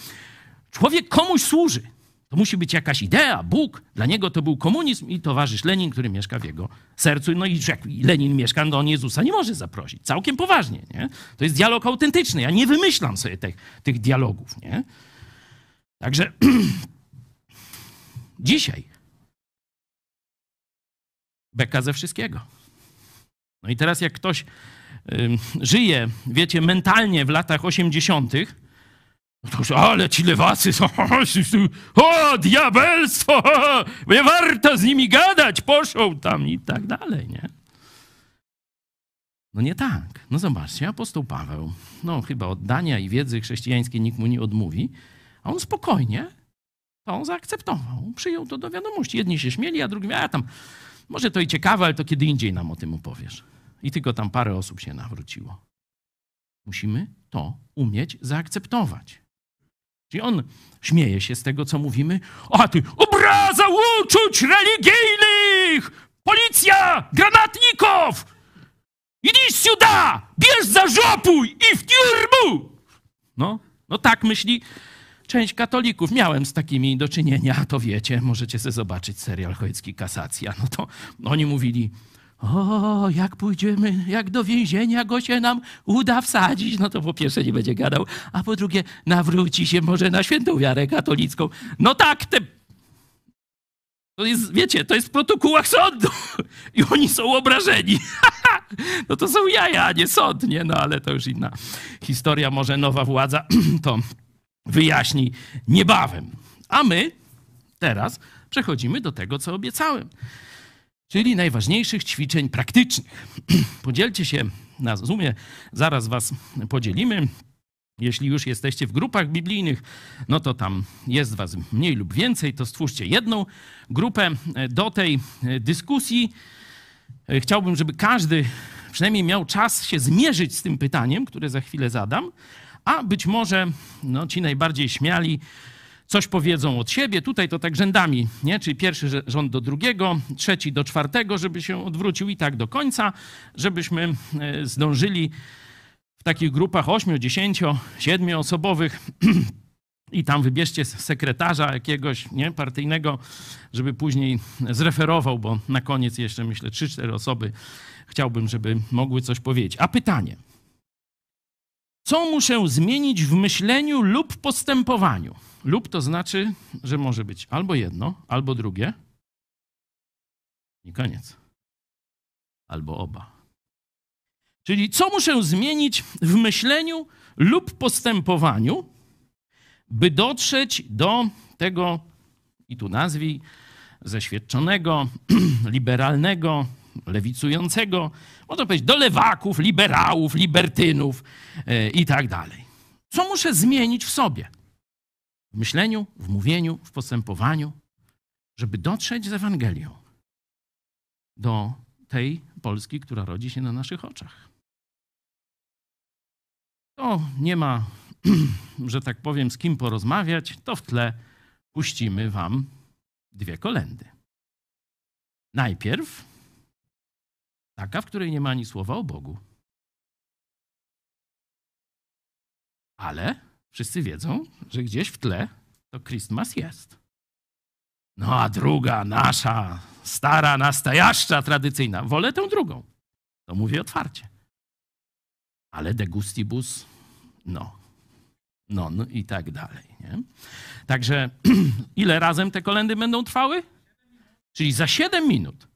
Speaker 1: człowiek komuś służy. To musi być jakaś idea, Bóg. Dla niego to był komunizm i towarzysz Lenin, który mieszka w jego sercu. No i jak Lenin mieszka, no on Jezusa nie może zaprosić. Całkiem poważnie. Nie? To jest dialog autentyczny. Ja nie wymyślam sobie tych, tych dialogów. Nie? Także (clears throat) dzisiaj beka ze wszystkiego. No i teraz jak ktoś żyje, wiecie, mentalnie w latach 80., no to już, ale ci lewacy są, (laughs) o, diabelstwo, (laughs) nie warto z nimi gadać, poszło tam i tak dalej, nie? No nie tak. No zobaczcie, apostoł Paweł, no chyba oddania i wiedzy chrześcijańskiej nikt mu nie odmówi, a on spokojnie to zaakceptował, przyjął to do wiadomości. Jedni się śmieli, a drugi, a tam, może to i ciekawe, ale to kiedy indziej nam o tym opowiesz. I tylko tam parę osób się nawróciło. Musimy to umieć zaakceptować. Czyli on śmieje się z tego, co mówimy. A ty, obraza uczuć religijnych! Policja! Granatników! Idź siuda! Bierz za żopuj i w tiurmu! No, no tak myśli część katolików. Miałem z takimi do czynienia, to wiecie, możecie sobie zobaczyć serial Chojecki Kasacja. No to oni mówili, o, jak pójdziemy, jak do więzienia go się nam uda wsadzić, no to po pierwsze nie będzie gadał, a po drugie nawróci się może na świętą wiarę katolicką. No tak, te... To jest, wiecie, to jest w protokołach sądu i oni są obrażeni. (laughs) no to są jaja, a nie sąd, nie? No ale to już inna historia, może nowa władza (clears throat) to wyjaśni niebawem. A my teraz przechodzimy do tego, co obiecałem czyli najważniejszych ćwiczeń praktycznych. (clears throat) Podzielcie się na Zoomie, zaraz was podzielimy. Jeśli już jesteście w grupach biblijnych, no to tam jest was mniej lub więcej, to stwórzcie jedną grupę do tej dyskusji. Chciałbym, żeby każdy przynajmniej miał czas się zmierzyć z tym pytaniem, które za chwilę zadam, a być może no, ci najbardziej śmiali coś powiedzą od siebie. Tutaj to tak rzędami, nie? czyli pierwszy rząd do drugiego, trzeci do czwartego, żeby się odwrócił i tak do końca, żebyśmy e, zdążyli w takich grupach 8, 10, 7 osobowych (clears throat) i tam wybierzcie sekretarza jakiegoś nie, partyjnego, żeby później zreferował, bo na koniec jeszcze myślę 3-4 osoby chciałbym, żeby mogły coś powiedzieć. A pytanie. Co muszę zmienić w myśleniu lub postępowaniu? Lub to znaczy, że może być albo jedno, albo drugie. I koniec. Albo oba. Czyli co muszę zmienić w myśleniu lub postępowaniu, by dotrzeć do tego, i tu nazwij, zeświadczonego, (clears throat) liberalnego, lewicującego, można powiedzieć do lewaków, liberałów, libertynów yy, i tak dalej. Co muszę zmienić w sobie? W myśleniu, w mówieniu, w postępowaniu, żeby dotrzeć z Ewangelią do tej Polski, która rodzi się na naszych oczach. To nie ma, (clears throat) że tak powiem, z kim porozmawiać, to w tle puścimy Wam dwie kolendy. Najpierw taka, w której nie ma ani słowa o Bogu. Ale wszyscy wiedzą, że gdzieś w tle to Christmas jest. No a druga, nasza, stara, nastajaszcza, tradycyjna. Wolę tę drugą. To mówię otwarcie. Ale degustibus, no, non i tak dalej. Nie? Także (clears throat) ile razem te kolendy będą trwały? Czyli za 7 minut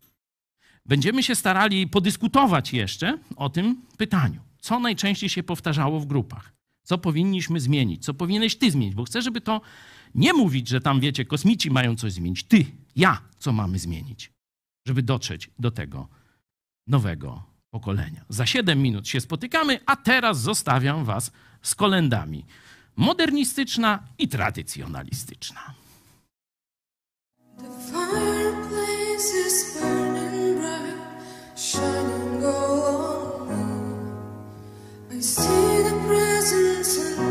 Speaker 1: będziemy się starali podyskutować jeszcze o tym pytaniu. Co najczęściej się powtarzało w grupach? Co powinniśmy zmienić? Co powinieneś ty zmienić? Bo chcę, żeby to nie mówić, że tam, wiecie, kosmici mają coś zmienić. Ty, ja, co mamy zmienić, żeby dotrzeć do tego nowego pokolenia. Za 7 minut się spotykamy, a teraz zostawiam was z kolendami. Modernistyczna i tradycjonalistyczna. I see
Speaker 6: Jesus.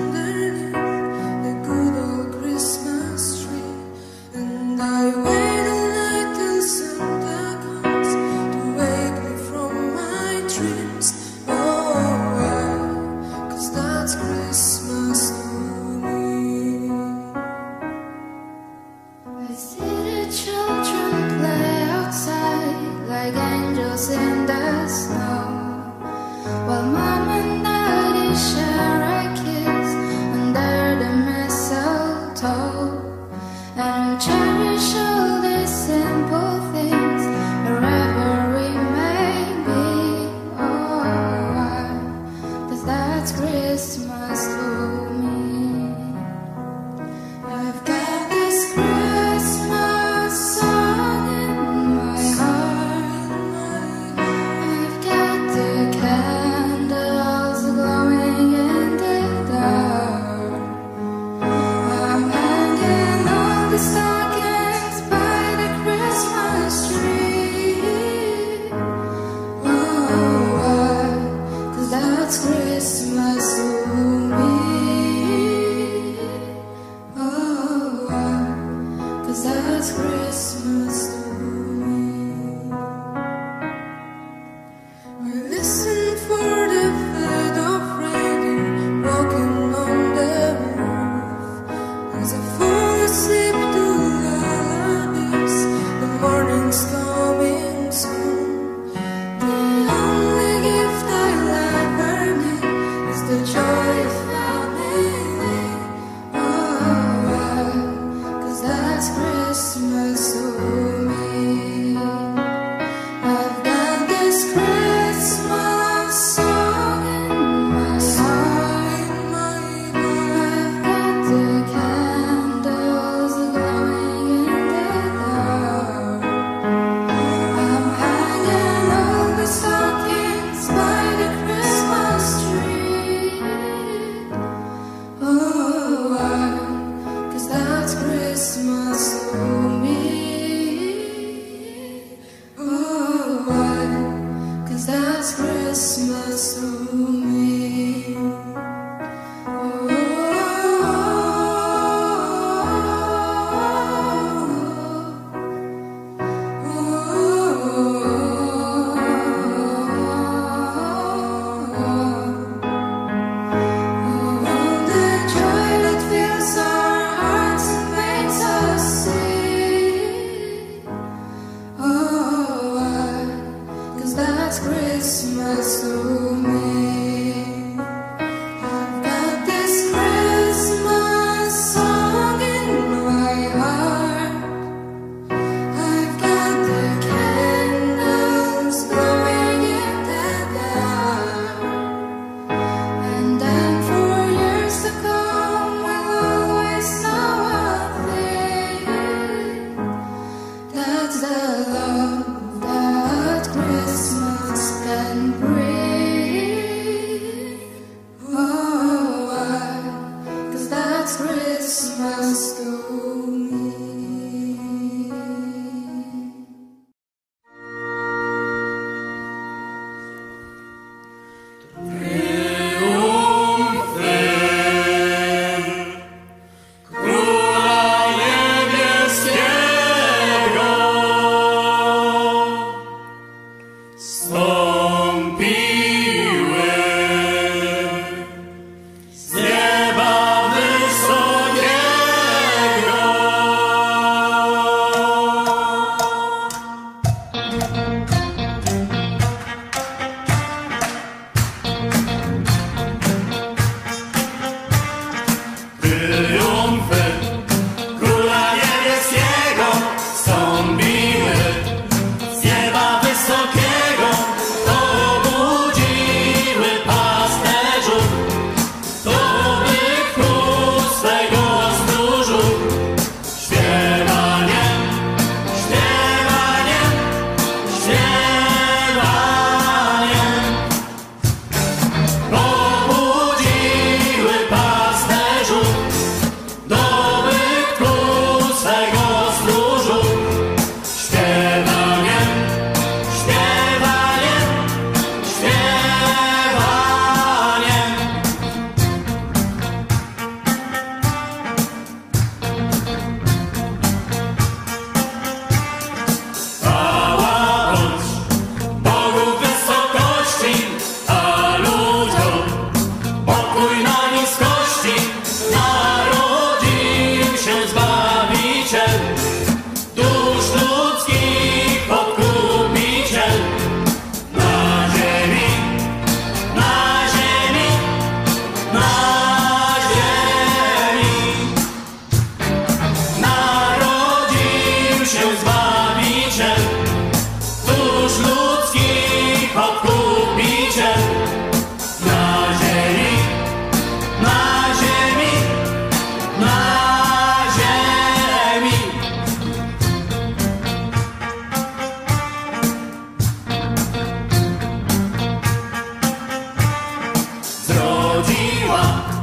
Speaker 1: Viva!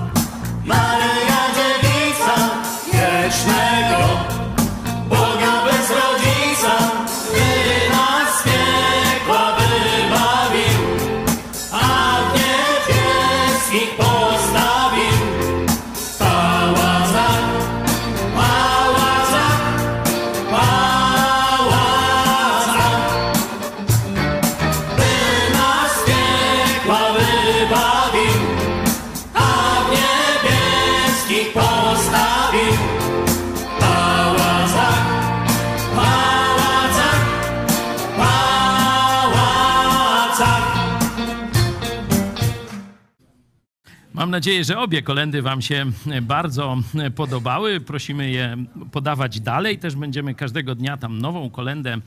Speaker 1: Nadzieję, że obie kolendy Wam się bardzo podobały. Prosimy je podawać dalej. Też będziemy każdego dnia tam nową kolendę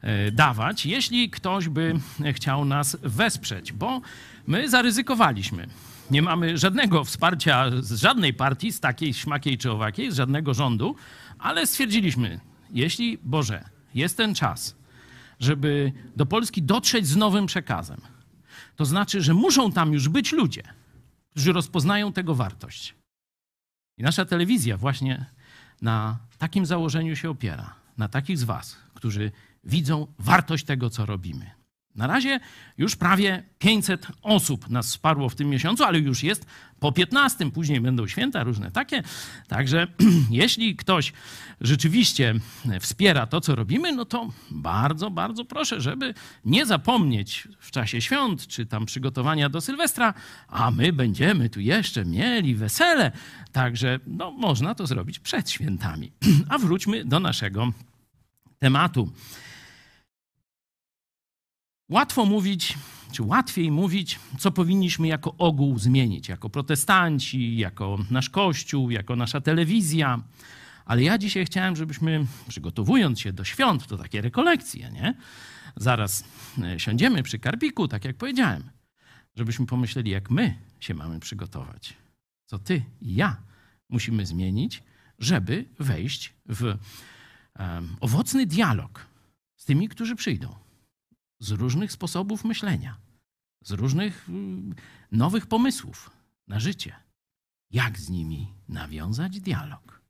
Speaker 1: e, dawać, jeśli ktoś by chciał nas wesprzeć, bo my zaryzykowaliśmy. Nie mamy żadnego wsparcia z żadnej partii, z takiej, śmakiej czy owakiej, z żadnego rządu, ale stwierdziliśmy, jeśli, Boże, jest ten czas, żeby do Polski dotrzeć z nowym przekazem, to znaczy, że muszą tam już być ludzie, którzy rozpoznają tego wartość. I nasza telewizja właśnie na takim założeniu się opiera. Na takich z Was, którzy widzą wartość tego, co robimy. Na razie już prawie 500 osób nas wsparło w tym miesiącu, ale już jest po 15, później będą święta różne takie. Także (clears throat) jeśli ktoś rzeczywiście wspiera to, co robimy, no to bardzo, bardzo proszę, żeby nie zapomnieć w czasie świąt, czy tam przygotowania do Sylwestra, a my będziemy tu jeszcze mieli wesele. Także no, można to zrobić przed świętami. (clears throat) A wróćmy do naszego tematu. Łatwo mówić, czy łatwiej mówić, co powinniśmy jako ogół zmienić, jako protestanci, jako nasz kościół, jako nasza telewizja. Ale ja dzisiaj chciałem, żebyśmy, przygotowując się do świąt, to takie rekolekcje, nie? Zaraz e, siądziemy przy karpiku, tak jak powiedziałem, żebyśmy pomyśleli, jak my się mamy przygotować. Co ty i ja musimy zmienić, żeby wejść w owocny dialog z tymi, którzy przyjdą z różnych sposobów myślenia, z różnych mm, nowych pomysłów na życie. Jak z nimi nawiązać dialog?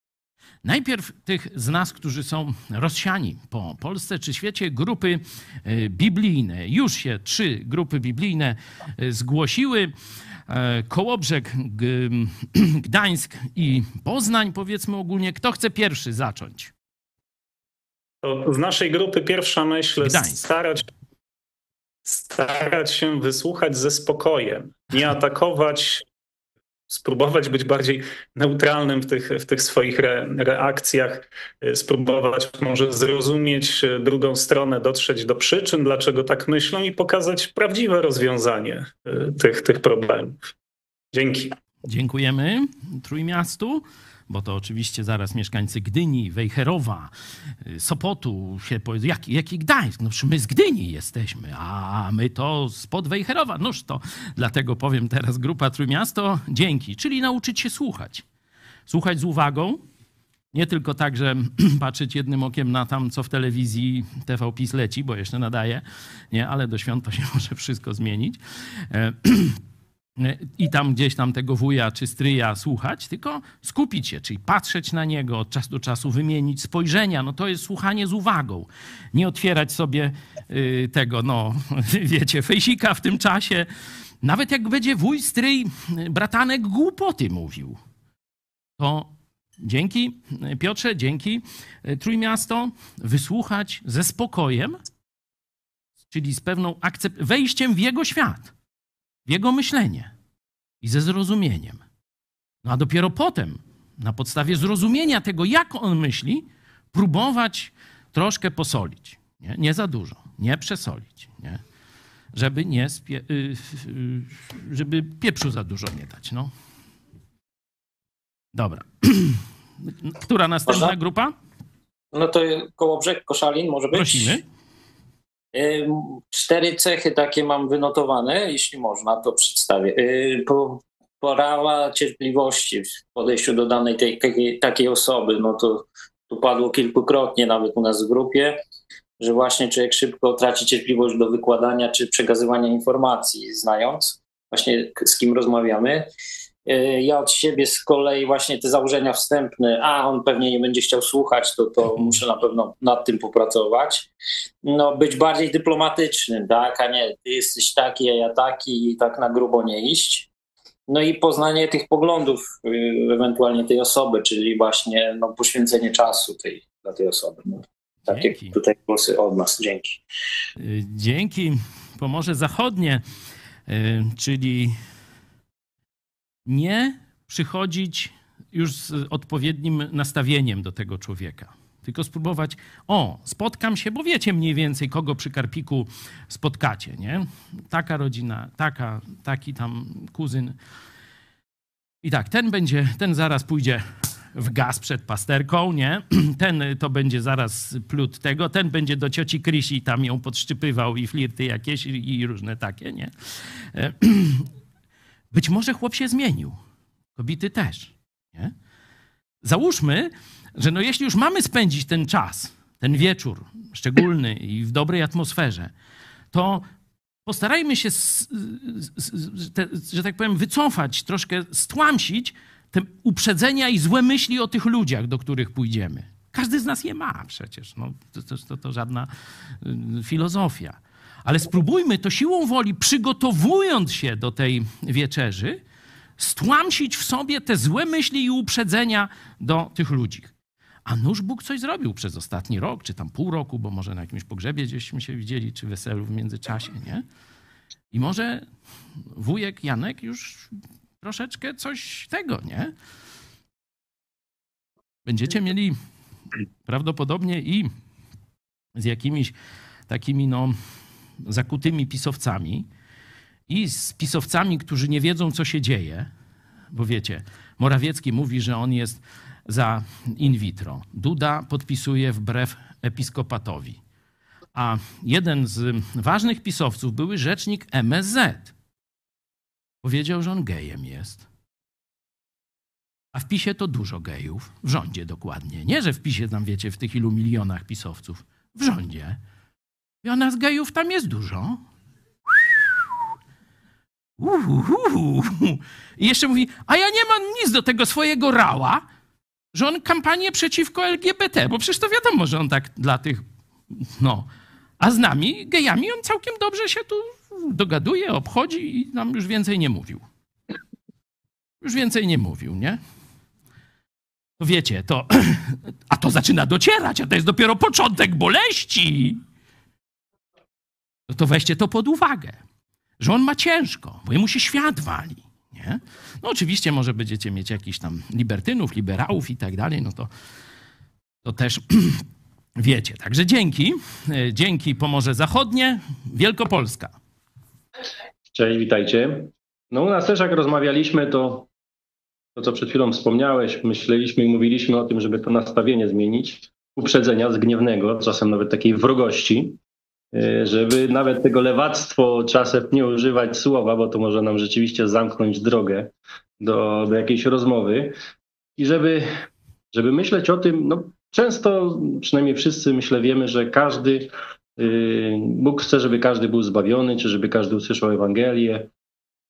Speaker 1: Najpierw tych z nas, którzy są rozsiani po Polsce czy świecie, grupy e, biblijne. Już się trzy grupy biblijne e, zgłosiły. E, Kołobrzeg, (clears throat) Gdańsk i Poznań, powiedzmy ogólnie. Kto chce pierwszy zacząć?
Speaker 7: To z naszej grupy pierwsza myśl
Speaker 1: Gdańsk.
Speaker 7: starać, starać się wysłuchać ze spokojem, nie atakować, spróbować być bardziej neutralnym w tych, w tych swoich re, reakcjach, y, spróbować może zrozumieć y, drugą stronę, dotrzeć do przyczyn, dlaczego tak myślą i pokazać prawdziwe rozwiązanie y, tych, tych problemów. Dzięki.
Speaker 1: Dziękujemy Trójmiastu, bo to oczywiście zaraz mieszkańcy Gdyni, Wejherowa, y, Sopotu się powiedzą, jaki, jaki Gdańsk? No przecież my z Gdyni jesteśmy, a my to spod Wejherowa. Noż to dlatego powiem teraz grupa Trójmiasto, dzięki, czyli nauczyć się słuchać. Słuchać z uwagą, nie tylko tak, że (clears throat) patrzeć jednym okiem na tam, co w telewizji TV PiS leci, bo jeszcze nadaje, nie, ale do świąt to się (laughs) może wszystko zmienić. (clears throat) I tam gdzieś tam tego wuja czy stryja słuchać, tylko skupić się, czyli patrzeć na niego od czasu do czasu, wymienić spojrzenia. No to jest słuchanie z uwagą. Nie otwierać sobie y, tego, no (laughs) wiecie, fejsika w tym czasie. Nawet jak będzie wuj, stryj, bratanek głupoty mówił, to dzięki Piotrze, dzięki y, Trójmiasto, wysłuchać ze spokojem, czyli z pewną akcept- wejściem w jego świat w jego myślenie i ze zrozumieniem. No a dopiero potem, na podstawie zrozumienia tego, jak on myśli, próbować troszkę posolić. Nie, nie za dużo, nie przesolić, nie? Żeby, nie spie, y, y, żeby pieprzu za dużo nie dać. No. Dobra. (clears throat) Która następna
Speaker 8: Można?
Speaker 1: grupa?
Speaker 8: No to Kołobrzeg, Koszalin może być?
Speaker 1: Prosimy.
Speaker 8: Cztery cechy takie mam wynotowane, jeśli można, to przedstawię. Po- Porawa cierpliwości w podejściu do danej tej, takiej, takiej osoby, no to tu padło kilkukrotnie nawet u nas w grupie, że właśnie człowiek szybko traci cierpliwość do wykładania czy przekazywania informacji, znając właśnie z kim rozmawiamy. Yy, Ja od siebie z kolei właśnie te założenia wstępne, a on pewnie nie będzie chciał słuchać, to, to muszę na pewno nad tym popracować. No, być bardziej dyplomatycznym, tak, a nie ty jesteś taki, a ja taki i tak na grubo nie iść. No i poznanie tych poglądów, yy, ewentualnie tej osoby, czyli właśnie no, poświęcenie czasu tej, dla tej osoby. No, takie
Speaker 1: Dzięki.
Speaker 8: tutaj głosy od nas. Dzięki.
Speaker 1: Y, Dzięki Pomorze Zachodnie, y, czyli nie przychodzić już z odpowiednim nastawieniem do tego człowieka. Tylko spróbować, o, spotkam się, bo wiecie mniej więcej, kogo przy karpiku spotkacie, nie? Taka rodzina, taka, taki tam kuzyn. I tak, ten będzie, ten zaraz pójdzie w gaz przed pasterką, nie? (clears throat) Ten to będzie zaraz plut tego, ten będzie do cioci Krysi tam ją podszczypywał i flirty jakieś i, i różne takie, nie? (clears throat) Być może chłop się zmienił. Kobiety też, nie? Załóżmy, że no jeśli już mamy spędzić ten czas, ten wieczór szczególny i w dobrej atmosferze, to postarajmy się, s- s- s- te, że tak powiem, wycofać, troszkę stłamsić te uprzedzenia i złe myśli o tych ludziach, do których pójdziemy. Każdy z nas je ma przecież. No, to, to, to, to żadna y, filozofia. Ale spróbujmy to siłą woli, przygotowując się do tej wieczerzy, stłamsić w sobie te złe myśli i uprzedzenia do tych ludzi. A nuż Bóg coś zrobił przez ostatni rok, czy tam pół roku, bo może na jakimś pogrzebie gdzieśmy się widzieli, czy weselu w międzyczasie, nie? I może wujek Janek już troszeczkę coś tego, nie? Będziecie mieli prawdopodobnie i z jakimiś takimi, no, zakutymi pisowcami i z pisowcami, którzy nie wiedzą, co się dzieje, bo wiecie, Morawiecki mówi, że on jest za in vitro. Duda podpisuje wbrew episkopatowi. A jeden z ważnych pisowców, były rzecznik MSZ, powiedział, że on gejem jest. A w PiSie to dużo gejów. W rządzie dokładnie. Nie, że w PiSie tam, wiecie, w tych ilu milionach pisowców. W rządzie. I a nas gejów tam jest dużo. Uhuhu. I jeszcze mówi, a ja nie mam nic do tego swojego rała, że on kampanię przeciwko LGBT, bo przecież to wiadomo, że on tak dla tych, no. A z nami, gejami, on całkiem dobrze się tu dogaduje, obchodzi i nam już więcej nie mówił. Już więcej nie mówił, nie? Wiecie, to, (clears throat) a to zaczyna docierać, a to jest dopiero początek boleści. No to weźcie to pod uwagę, że on ma ciężko, bo jemu się świat wali. Nie? No oczywiście może będziecie mieć jakichś tam libertynów, liberałów i tak dalej, no to, to też (clears throat) wiecie. Także dzięki, e, dzięki Pomorze Zachodnie, Wielkopolska.
Speaker 9: Cześć, witajcie. No u nas też jak rozmawialiśmy, to to, co przed chwilą wspomniałeś, myśleliśmy i mówiliśmy o tym, żeby to nastawienie zmienić, uprzedzenia z gniewnego, czasem nawet takiej wrogości, żeby nawet tego lewactwo czasem nie używać słowa, bo to może nam rzeczywiście zamknąć drogę do, do jakiejś rozmowy. I żeby, żeby myśleć o tym, no często, przynajmniej wszyscy myślę wiemy, że każdy, y, Bóg chce, żeby każdy był zbawiony, czy żeby każdy usłyszał Ewangelię,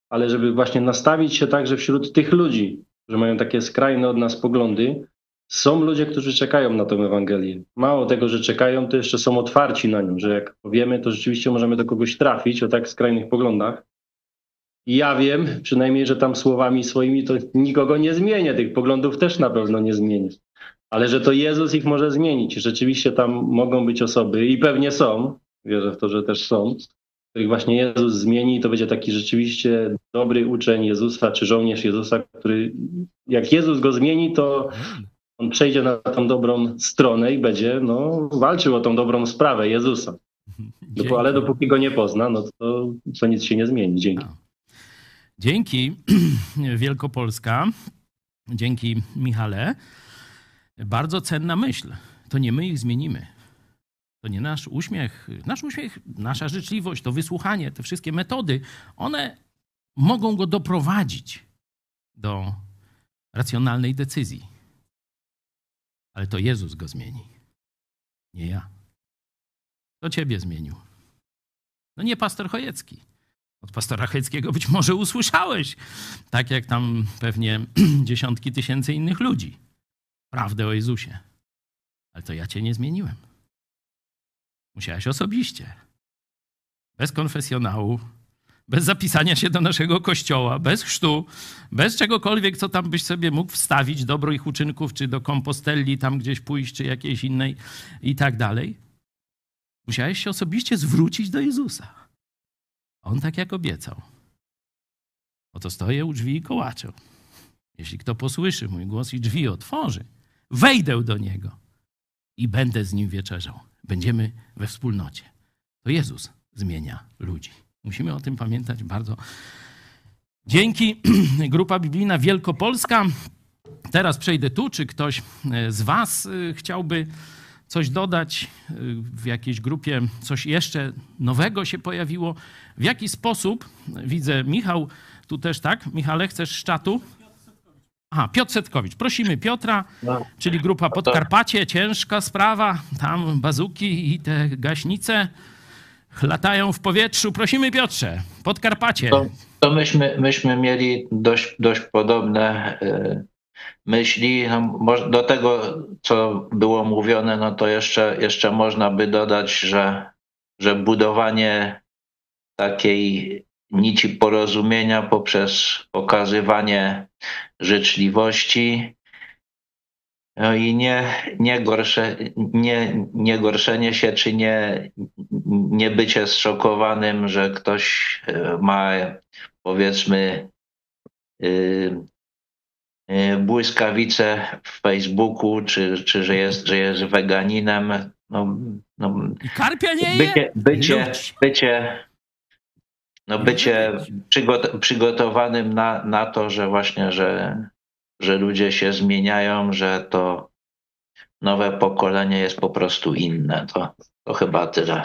Speaker 9: ale żeby właśnie nastawić się także wśród tych ludzi, że mają takie skrajne od nas poglądy, są ludzie, którzy czekają na tę Ewangelię. Mało tego, że czekają, to jeszcze są otwarci na nią, że jak powiemy, to rzeczywiście możemy do kogoś trafić o tak skrajnych poglądach. I ja wiem, przynajmniej, że tam słowami swoimi to nikogo nie zmienię, tych poglądów też na pewno nie zmienię. Ale że to Jezus ich może zmienić. Rzeczywiście tam mogą być osoby i pewnie są, wierzę w to, że też są, których właśnie Jezus zmieni, to będzie taki rzeczywiście dobry uczeń Jezusa, czy żołnierz Jezusa, który jak Jezus go zmieni, to on przejdzie na tą dobrą stronę i będzie no, walczył o tą dobrą sprawę Jezusa. (laughs) Dop- ale dopóki go nie pozna, no to, to nic się nie zmieni. Dzięki.
Speaker 1: Dzięki (clears throat) Wielkopolska, dzięki Michale. Bardzo cenna myśl. To nie my ich zmienimy. To nie nasz uśmiech, nasz uśmiech, nasza życzliwość, to wysłuchanie, te wszystkie metody, one mogą go doprowadzić do racjonalnej decyzji. Ale to Jezus go zmieni, nie ja. To ciebie zmienił. No nie pastor Chojecki. Od pastora Chojeckiego być może usłyszałeś, tak jak tam pewnie (clears throat) dziesiątki tysięcy innych ludzi, prawdę o Jezusie. Ale to ja cię nie zmieniłem. Musiałeś osobiście. Bez konfesjonału, bez zapisania się do naszego kościoła, bez chrztu, bez czegokolwiek, co tam byś sobie mógł wstawić, dobrych uczynków, czy do kompostelli tam gdzieś pójść, czy jakiejś innej i tak dalej. Musiałeś się osobiście zwrócić do Jezusa. On tak jak obiecał. Oto stoję u drzwi i kołaczę. Jeśli kto posłyszy mój głos i drzwi otworzy, wejdę do Niego i będę z Nim wieczerzał. Będziemy we wspólnocie. To Jezus zmienia ludzi. Musimy o tym pamiętać bardzo Dzięki. (clears throat) Grupa biblijna Wielkopolska. Teraz przejdę tu. Czy ktoś e, z Was e, chciałby coś dodać? E, W jakiejś grupie coś jeszcze nowego się pojawiło? W jaki sposób? Widzę, Michał tu też, tak? Michale, chcesz z czatu? Aha, Piotr Setkowicz. Prosimy Piotra,
Speaker 8: No.
Speaker 1: czyli grupa Podkarpacie, ciężka sprawa. Tam bazuki i te gaśnice latają w powietrzu. Prosimy Piotrze, Podkarpacie.
Speaker 10: To, to myśmy, myśmy mieli dość, dość podobne y, myśli. No, do tego, co było mówione, no to jeszcze, jeszcze można by dodać, że, że budowanie takiej nici porozumienia poprzez pokazywanie życzliwości no i nie, nie, gorsze, nie, nie gorszenie się, czy nie, nie bycie zszokowanym, że ktoś e, ma powiedzmy y, y, błyskawice w Facebooku, czy, czy że, jest, że jest weganinem. No, no,
Speaker 1: karpia nie
Speaker 10: bycie, bycie, bycie, no bycie przygot, przygotowanym na, na to, że właśnie, że, że ludzie się zmieniają, że to nowe pokolenie jest po prostu inne. To, to chyba tyle.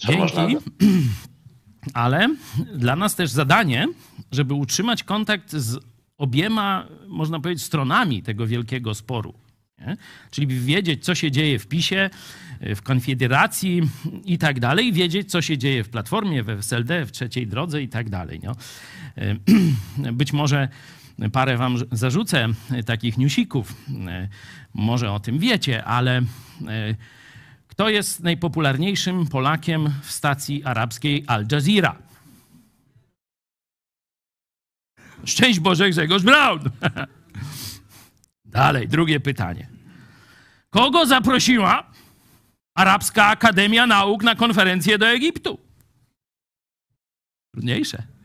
Speaker 10: Co można
Speaker 1: Dzięki. (clears throat) Ale dla nas też zadanie, żeby utrzymać kontakt z obiema, można powiedzieć, stronami tego wielkiego sporu. Nie? Czyli wiedzieć, co się dzieje w PiSie, w Konfederacji i tak dalej, wiedzieć, co się dzieje w Platformie, w SLD, w Trzeciej Drodze i tak dalej. No. (clears throat) Być może parę wam zarzucę takich newsików, może o tym wiecie, ale kto jest najpopularniejszym Polakiem w stacji arabskiej Al Jazeera? Szczęść Boże Grzegorz Braun! (laughs) Dalej, drugie pytanie. Kogo zaprosiła Arabska Akademia Nauk na konferencję do Egiptu? Trudniejsze.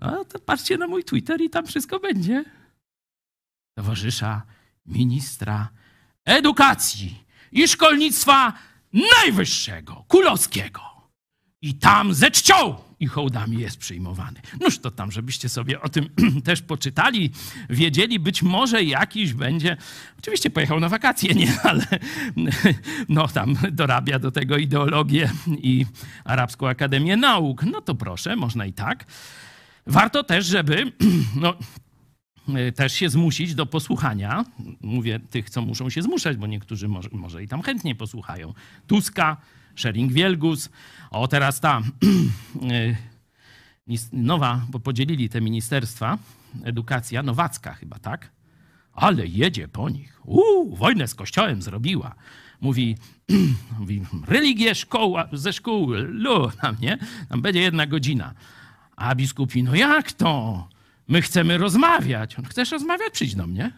Speaker 1: No to patrzcie na mój Twitter i tam wszystko będzie. Towarzysza ministra edukacji i szkolnictwa najwyższego, kulowskiego. I tam ze czcią i hołdami jest przyjmowany. Noż to tam, żebyście sobie o tym (clears throat) też poczytali, wiedzieli, być może jakiś będzie. Oczywiście pojechał na wakacje, nie, (laughs) ale no tam dorabia do tego ideologię i Arabską Akademię Nauk. No to proszę, można i tak. Warto też, żeby (clears throat) no, y, też się zmusić do posłuchania. Mówię tych, co muszą się zmuszać, bo niektórzy może, może i tam chętnie posłuchają. Tuska, Szering Wielgus. O, teraz ta (clears throat) y, nowa, bo podzielili te ministerstwa. Edukacja, Nowacka chyba, tak? Ale jedzie po nich. Uuu, wojnę z kościołem zrobiła. Mówi, (clears throat) mówi religię szkoła, ze szkół, lu, tam, nie? Tam będzie jedna godzina. A biskupi, no jak to? My chcemy rozmawiać. On, chcesz rozmawiać? Przyjdź do mnie.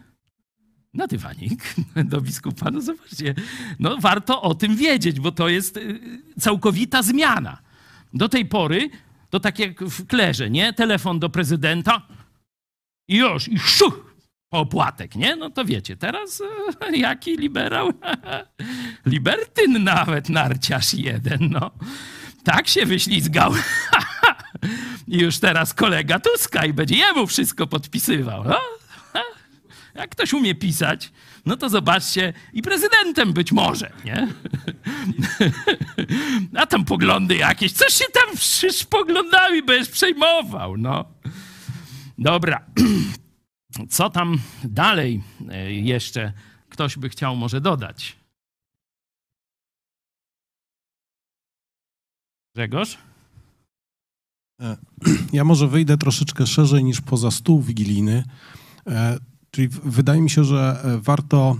Speaker 1: Na dywanik (laughs) do biskupa. No zobaczcie, no warto o tym wiedzieć, bo to jest y, całkowita zmiana. Do tej pory to tak jak w klerze, nie? Telefon do prezydenta i już, i szuch, opłatek, nie? No to wiecie, teraz e, (laughs) jaki liberał? (laughs) Libertyn nawet, narciarz jeden, no. Tak się wyślizgał. I już teraz kolega Tuska i będzie jemu wszystko podpisywał. No? Jak ktoś umie pisać, no to zobaczcie, i prezydentem być może, nie? A tam poglądy jakieś, coś się tam przecież poglądami będziesz przejmował, no. Dobra. Co tam dalej e, jeszcze ktoś by chciał może dodać? Grzegorz?
Speaker 4: E, (clears throat) Ja może wyjdę troszeczkę szerzej niż poza stół wigilijny. E, Czyli wydaje mi się, że e, warto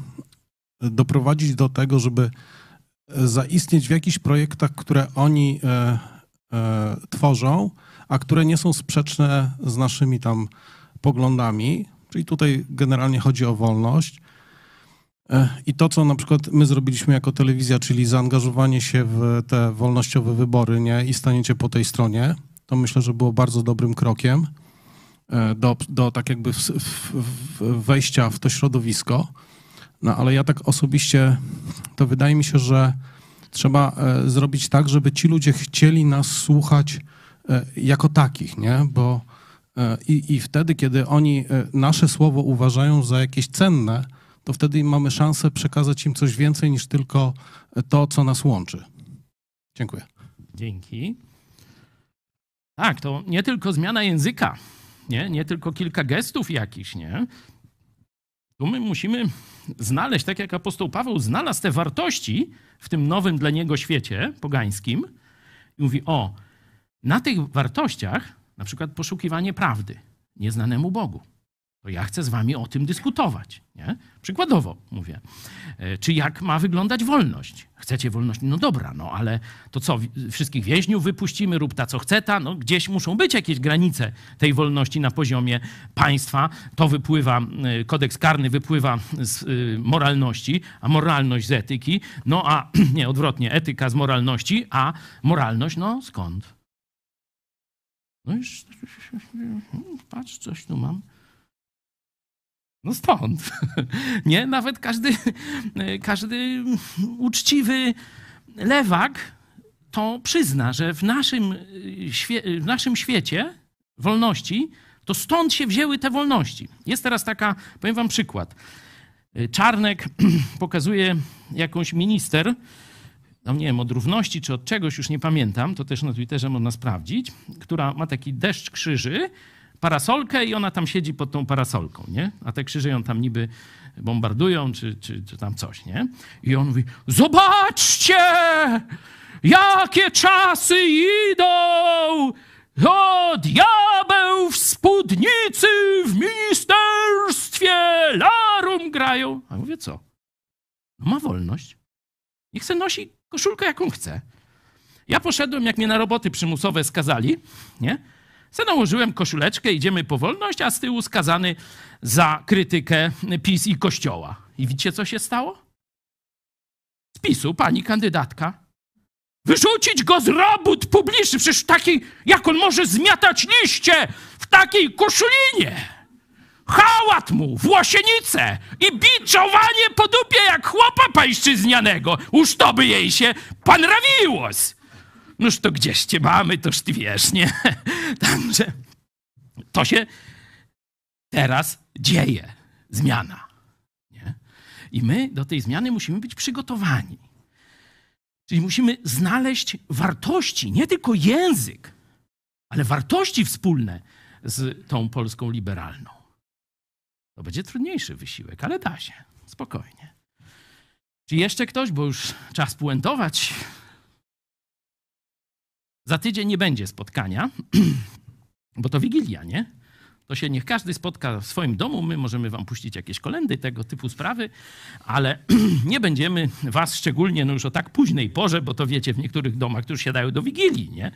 Speaker 4: doprowadzić do tego, żeby zaistnieć w jakichś projektach, które oni tworzą, a które nie są sprzeczne z naszymi tam poglądami. Czyli tutaj generalnie chodzi o wolność. I to, co na przykład my zrobiliśmy jako telewizja, czyli zaangażowanie się w te wolnościowe wybory nie? i staniecie po tej stronie, to myślę, że było bardzo dobrym krokiem e, do, do tak jakby w, w, wejścia w to środowisko. No ale ja tak osobiście, to wydaje mi się, że trzeba e, zrobić tak, żeby ci ludzie chcieli nas słuchać e, jako takich, nie? Bo i, i wtedy, kiedy oni nasze słowo uważają za jakieś cenne, to wtedy mamy szansę przekazać im coś więcej niż tylko to, co nas łączy. Dziękuję.
Speaker 1: Dzięki. Tak, to nie tylko zmiana języka, nie, nie tylko kilka gestów jakichś, nie. Tu my musimy znaleźć, tak jak apostoł Paweł znalazł te wartości w tym nowym dla niego świecie pogańskim i mówi, o, na tych wartościach, na przykład poszukiwanie prawdy nieznanemu Bogu, to ja chcę z wami o tym dyskutować. Nie? Przykładowo mówię, e, czy jak ma wyglądać wolność? Chcecie wolności? No dobra, no ale to co, wszystkich więźniów wypuścimy, rób ta co chce ta? No gdzieś muszą być jakieś granice tej wolności na poziomie państwa. To wypływa, e, kodeks karny wypływa z e, moralności, a moralność z etyki. No a (clears throat) nie, odwrotnie, etyka z moralności, a moralność, no skąd? No już, patrz, coś tu mam. No stąd. (laughs) Nie, nawet każdy, każdy uczciwy lewak to przyzna, że w naszym, w naszym świecie wolności, to stąd się wzięły te wolności. Jest teraz taka, powiem wam przykład. Czarnek (clears throat) pokazuje jakąś minister, no nie wiem, od równości czy od czegoś, już nie pamiętam, to też na Twitterze można sprawdzić, która ma taki deszcz krzyży, parasolkę i ona tam siedzi pod tą parasolką, nie? A te krzyże ją tam niby bombardują, czy, czy, czy tam coś, nie? I on mówi, zobaczcie, jakie czasy idą! O, diabeł w spódnicy w ministerstwie larum grają. A mówię, co? No ma wolność. Niech se nosi koszulkę, jaką chce. Ja poszedłem, jak mnie na roboty przymusowe skazali, nie? Se nałożyłem koszuleczkę, idziemy po wolność, a z tyłu skazany za krytykę PiS i Kościoła. I widzicie, co się stało? Z PiSu pani kandydatka. Wyrzucić go z robót publicznych, przecież taki, jak on może zmiatać liście w takiej koszulinie? Hałat mu, włosienicę i biczowanie po dupie jak chłopa pańszczyznianego. Już to by jej się pan rawiłos. Noż to gdzieś cię mamy, toż ty wiesz, nie? (laughs) Także to się teraz dzieje. Zmiana. Nie? I my do tej zmiany musimy być przygotowani. Czyli musimy znaleźć wartości, nie tylko język, ale wartości wspólne z tą Polską liberalną. To będzie trudniejszy wysiłek, ale da się. Spokojnie. Czy jeszcze ktoś, bo już czas puentować? Za tydzień nie będzie spotkania, (clears throat) bo to Wigilia, nie? To się niech każdy spotka w swoim domu. My możemy wam puścić jakieś kolendy, tego typu sprawy, ale (clears throat) nie będziemy was szczególnie, no już o tak późnej porze, bo to wiecie, w niektórych domach już siadają do Wigilii, nie?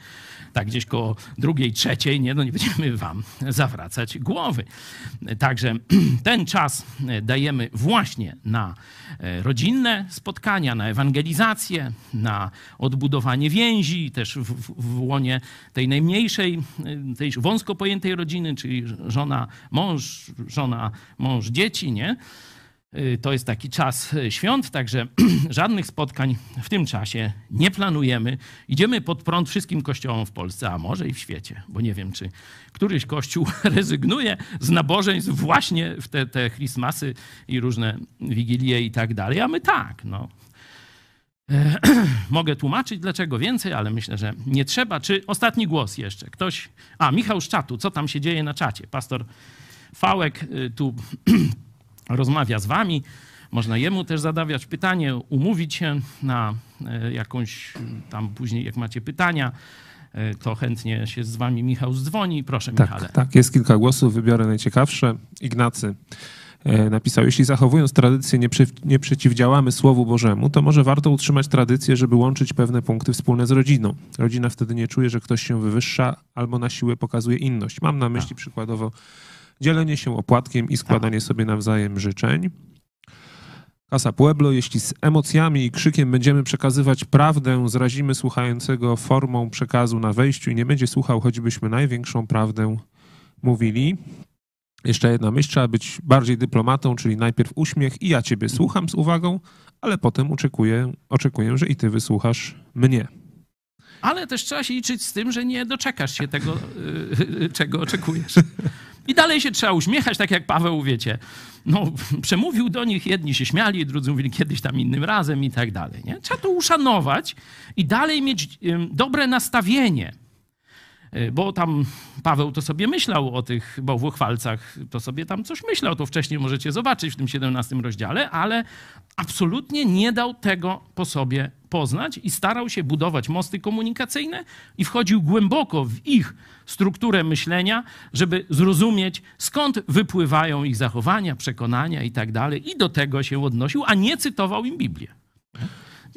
Speaker 1: Tak gdzieś koło drugiej, trzeciej, nie? No nie będziemy wam zawracać głowy. Także (clears throat) ten czas dajemy właśnie na e, rodzinne spotkania, na ewangelizację, na odbudowanie więzi, też w, w, w łonie tej najmniejszej, e, tej wąsko pojętej rodziny, czyli żona, mąż, żona, mąż, dzieci, nie? Y, To jest taki czas y, świąt, także (clears throat) żadnych spotkań w tym czasie nie planujemy. Idziemy pod prąd wszystkim kościołom w Polsce, a może i w świecie, bo nie wiem, czy któryś kościół (laughs) rezygnuje z nabożeństw właśnie w te, te Christmasy i różne wigilie i tak dalej, a my tak, no. (clears throat) Mogę tłumaczyć dlaczego więcej, ale myślę, że nie trzeba. Czy ostatni głos jeszcze? Ktoś. A, Michał z czatu, co tam się dzieje na czacie? Pastor Fałek y, tu (clears throat) rozmawia z wami. Można jemu też zadawać pytanie, umówić się na e, jakąś tam później, jak macie pytania, to chętnie się z wami Michał zdzwoni. Proszę, Michale.
Speaker 11: Tak, tak, jest kilka głosów, wybiorę najciekawsze. Ignacy napisał, jeśli zachowując tradycję nie, przy, nie przeciwdziałamy Słowu Bożemu, to może warto utrzymać tradycję, żeby łączyć pewne punkty wspólne z rodziną. Rodzina wtedy nie czuje, że ktoś się wywyższa albo na siłę pokazuje inność. Mam na myśli przykładowo dzielenie się opłatkiem i składanie sobie nawzajem życzeń. Kasa Pueblo, jeśli z emocjami i krzykiem będziemy przekazywać prawdę, zrazimy słuchającego formą przekazu na wejściu i nie będzie słuchał, choćbyśmy największą prawdę mówili. Jeszcze jedna myśl, trzeba być bardziej dyplomatą, czyli najpierw uśmiech i ja ciebie słucham z uwagą, ale potem oczekuję, oczekuję że i ty wysłuchasz mnie.
Speaker 1: ale też trzeba się liczyć z tym, że nie doczekasz się tego, y, czego oczekujesz. I dalej się trzeba uśmiechać, tak jak Paweł, wiecie. No, przemówił do nich, jedni się śmiali, drudzy mówili kiedyś tam innym razem i tak dalej. Nie? Trzeba to uszanować i dalej mieć dobre nastawienie. Y, Bo tam Paweł to sobie myślał o tych bałwochwalcach, to sobie tam coś myślał, to wcześniej możecie zobaczyć w tym 17 rozdziale, ale absolutnie nie dał tego po sobie poznać i starał się budować mosty komunikacyjne i wchodził głęboko w ich strukturę myślenia, żeby zrozumieć, skąd wypływają ich zachowania, przekonania i tak dalej, i do tego się odnosił, a nie cytował im Biblię.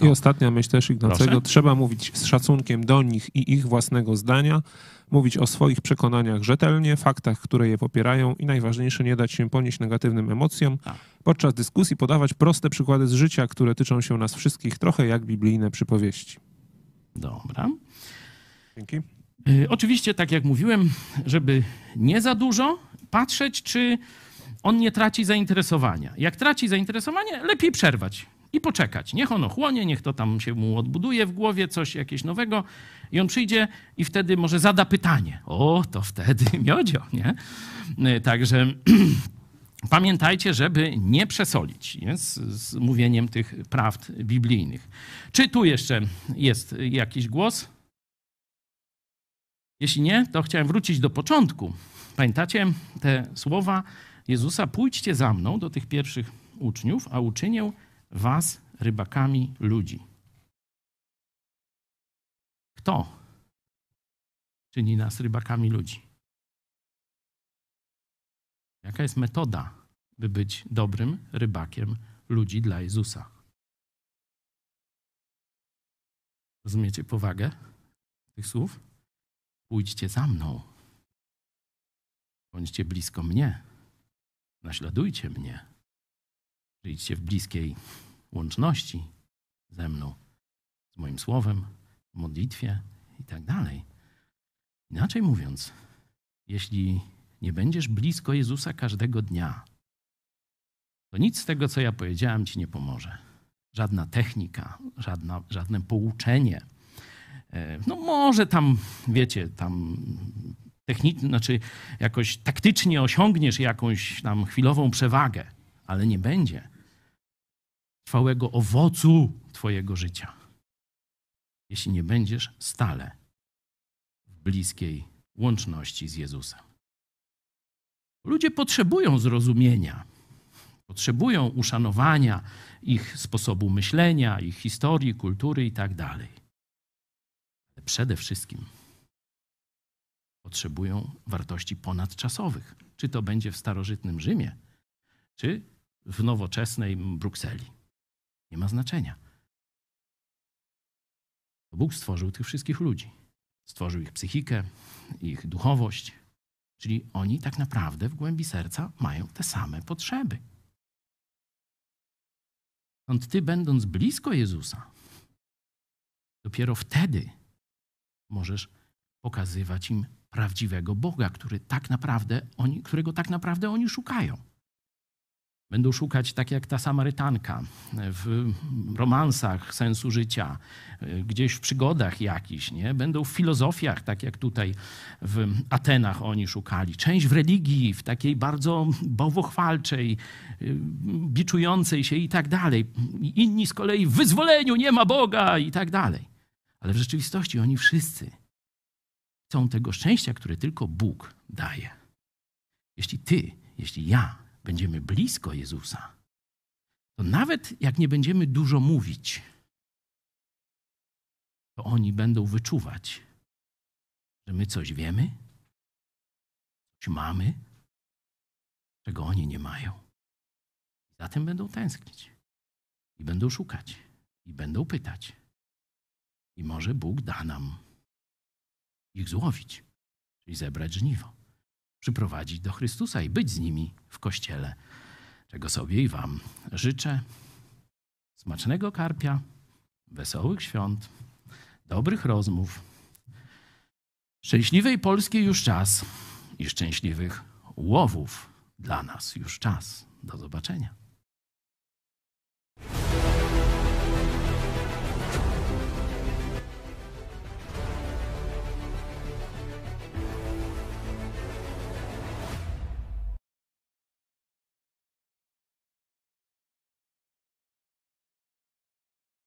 Speaker 11: I ostatnia myśl też Ignacego.
Speaker 1: Proszę.
Speaker 11: Trzeba mówić z szacunkiem do nich i ich własnego zdania, mówić o swoich przekonaniach rzetelnie, faktach, które je popierają i najważniejsze, nie dać się ponieść negatywnym emocjom.
Speaker 1: Tak.
Speaker 11: Podczas dyskusji podawać proste przykłady z życia, które tyczą się nas wszystkich, trochę jak biblijne przypowieści.
Speaker 1: Dobra.
Speaker 11: Dzięki.
Speaker 1: Y, Oczywiście, tak jak mówiłem, żeby nie za dużo patrzeć, czy on nie traci zainteresowania. Jak traci zainteresowanie, lepiej przerwać i poczekać. Niech on ochłonie, niech to tam się mu odbuduje w głowie, coś jakieś nowego i on przyjdzie i wtedy może zada pytanie. O, to wtedy (laughs) miodzio, nie? Y, Także (clears throat) pamiętajcie, żeby nie przesolić nie? Z, z mówieniem tych prawd biblijnych. Czy tu jeszcze jest jakiś głos? Jeśli nie, to chciałem wrócić do początku. Pamiętacie te słowa Jezusa? Pójdźcie za mną do tych pierwszych uczniów, a uczynię was rybakami ludzi. Kto czyni nas rybakami ludzi? Jaka jest metoda, by być dobrym rybakiem ludzi dla Jezusa? Rozumiecie powagę tych słów? Pójdźcie za mną. Bądźcie blisko mnie. Naśladujcie mnie. Żyjcie w bliskiej łączności ze mną, z moim słowem, modlitwie i tak dalej. Inaczej mówiąc, jeśli nie będziesz blisko Jezusa każdego dnia, to nic z tego, co ja powiedziałem, ci nie pomoże. Żadna technika, żadna, żadne pouczenie. E, No może tam, wiecie, tam technicznie, znaczy jakoś taktycznie osiągniesz jakąś tam chwilową przewagę, ale nie będzie trwałego owocu twojego życia, jeśli nie będziesz stale w bliskiej łączności z Jezusem. Ludzie potrzebują zrozumienia, potrzebują uszanowania ich sposobu myślenia, ich historii, kultury i tak. Ale przede wszystkim potrzebują wartości ponadczasowych. Czy to będzie w starożytnym Rzymie, czy w nowoczesnej Brukseli. Nie ma znaczenia. Bóg stworzył tych wszystkich ludzi. Stworzył ich psychikę, ich duchowość, czyli oni tak naprawdę w głębi serca mają te same potrzeby. Stąd ty, będąc blisko Jezusa, dopiero wtedy możesz pokazywać im prawdziwego Boga, który tak naprawdę oni, którego tak naprawdę oni szukają. Będą szukać, tak jak ta Samarytanka, w romansach sensu życia, gdzieś w przygodach jakichś, nie? Będą w filozofiach, tak jak tutaj w Atenach oni szukali. Część w religii, w takiej bardzo bałwochwalczej, biczującej się i tak dalej. Inni z kolei w wyzwoleniu nie ma Boga i tak dalej. Ale w rzeczywistości oni wszyscy chcą tego szczęścia, które tylko Bóg daje. Jeśli ty, jeśli ja będziemy blisko Jezusa, to nawet jak nie będziemy dużo mówić, to oni będą wyczuwać, że my coś wiemy, coś mamy, czego oni nie mają. Zatem będą tęsknić i będą szukać i będą pytać. I może Bóg da nam ich złowić, czyli zebrać żniwo, przyprowadzić do Chrystusa i być z nimi w kościele, czego sobie i Wam życzę. Smacznego karpia, wesołych świąt, dobrych rozmów, szczęśliwej Polskiej już czas i szczęśliwych łowów dla nas już czas. Do zobaczenia.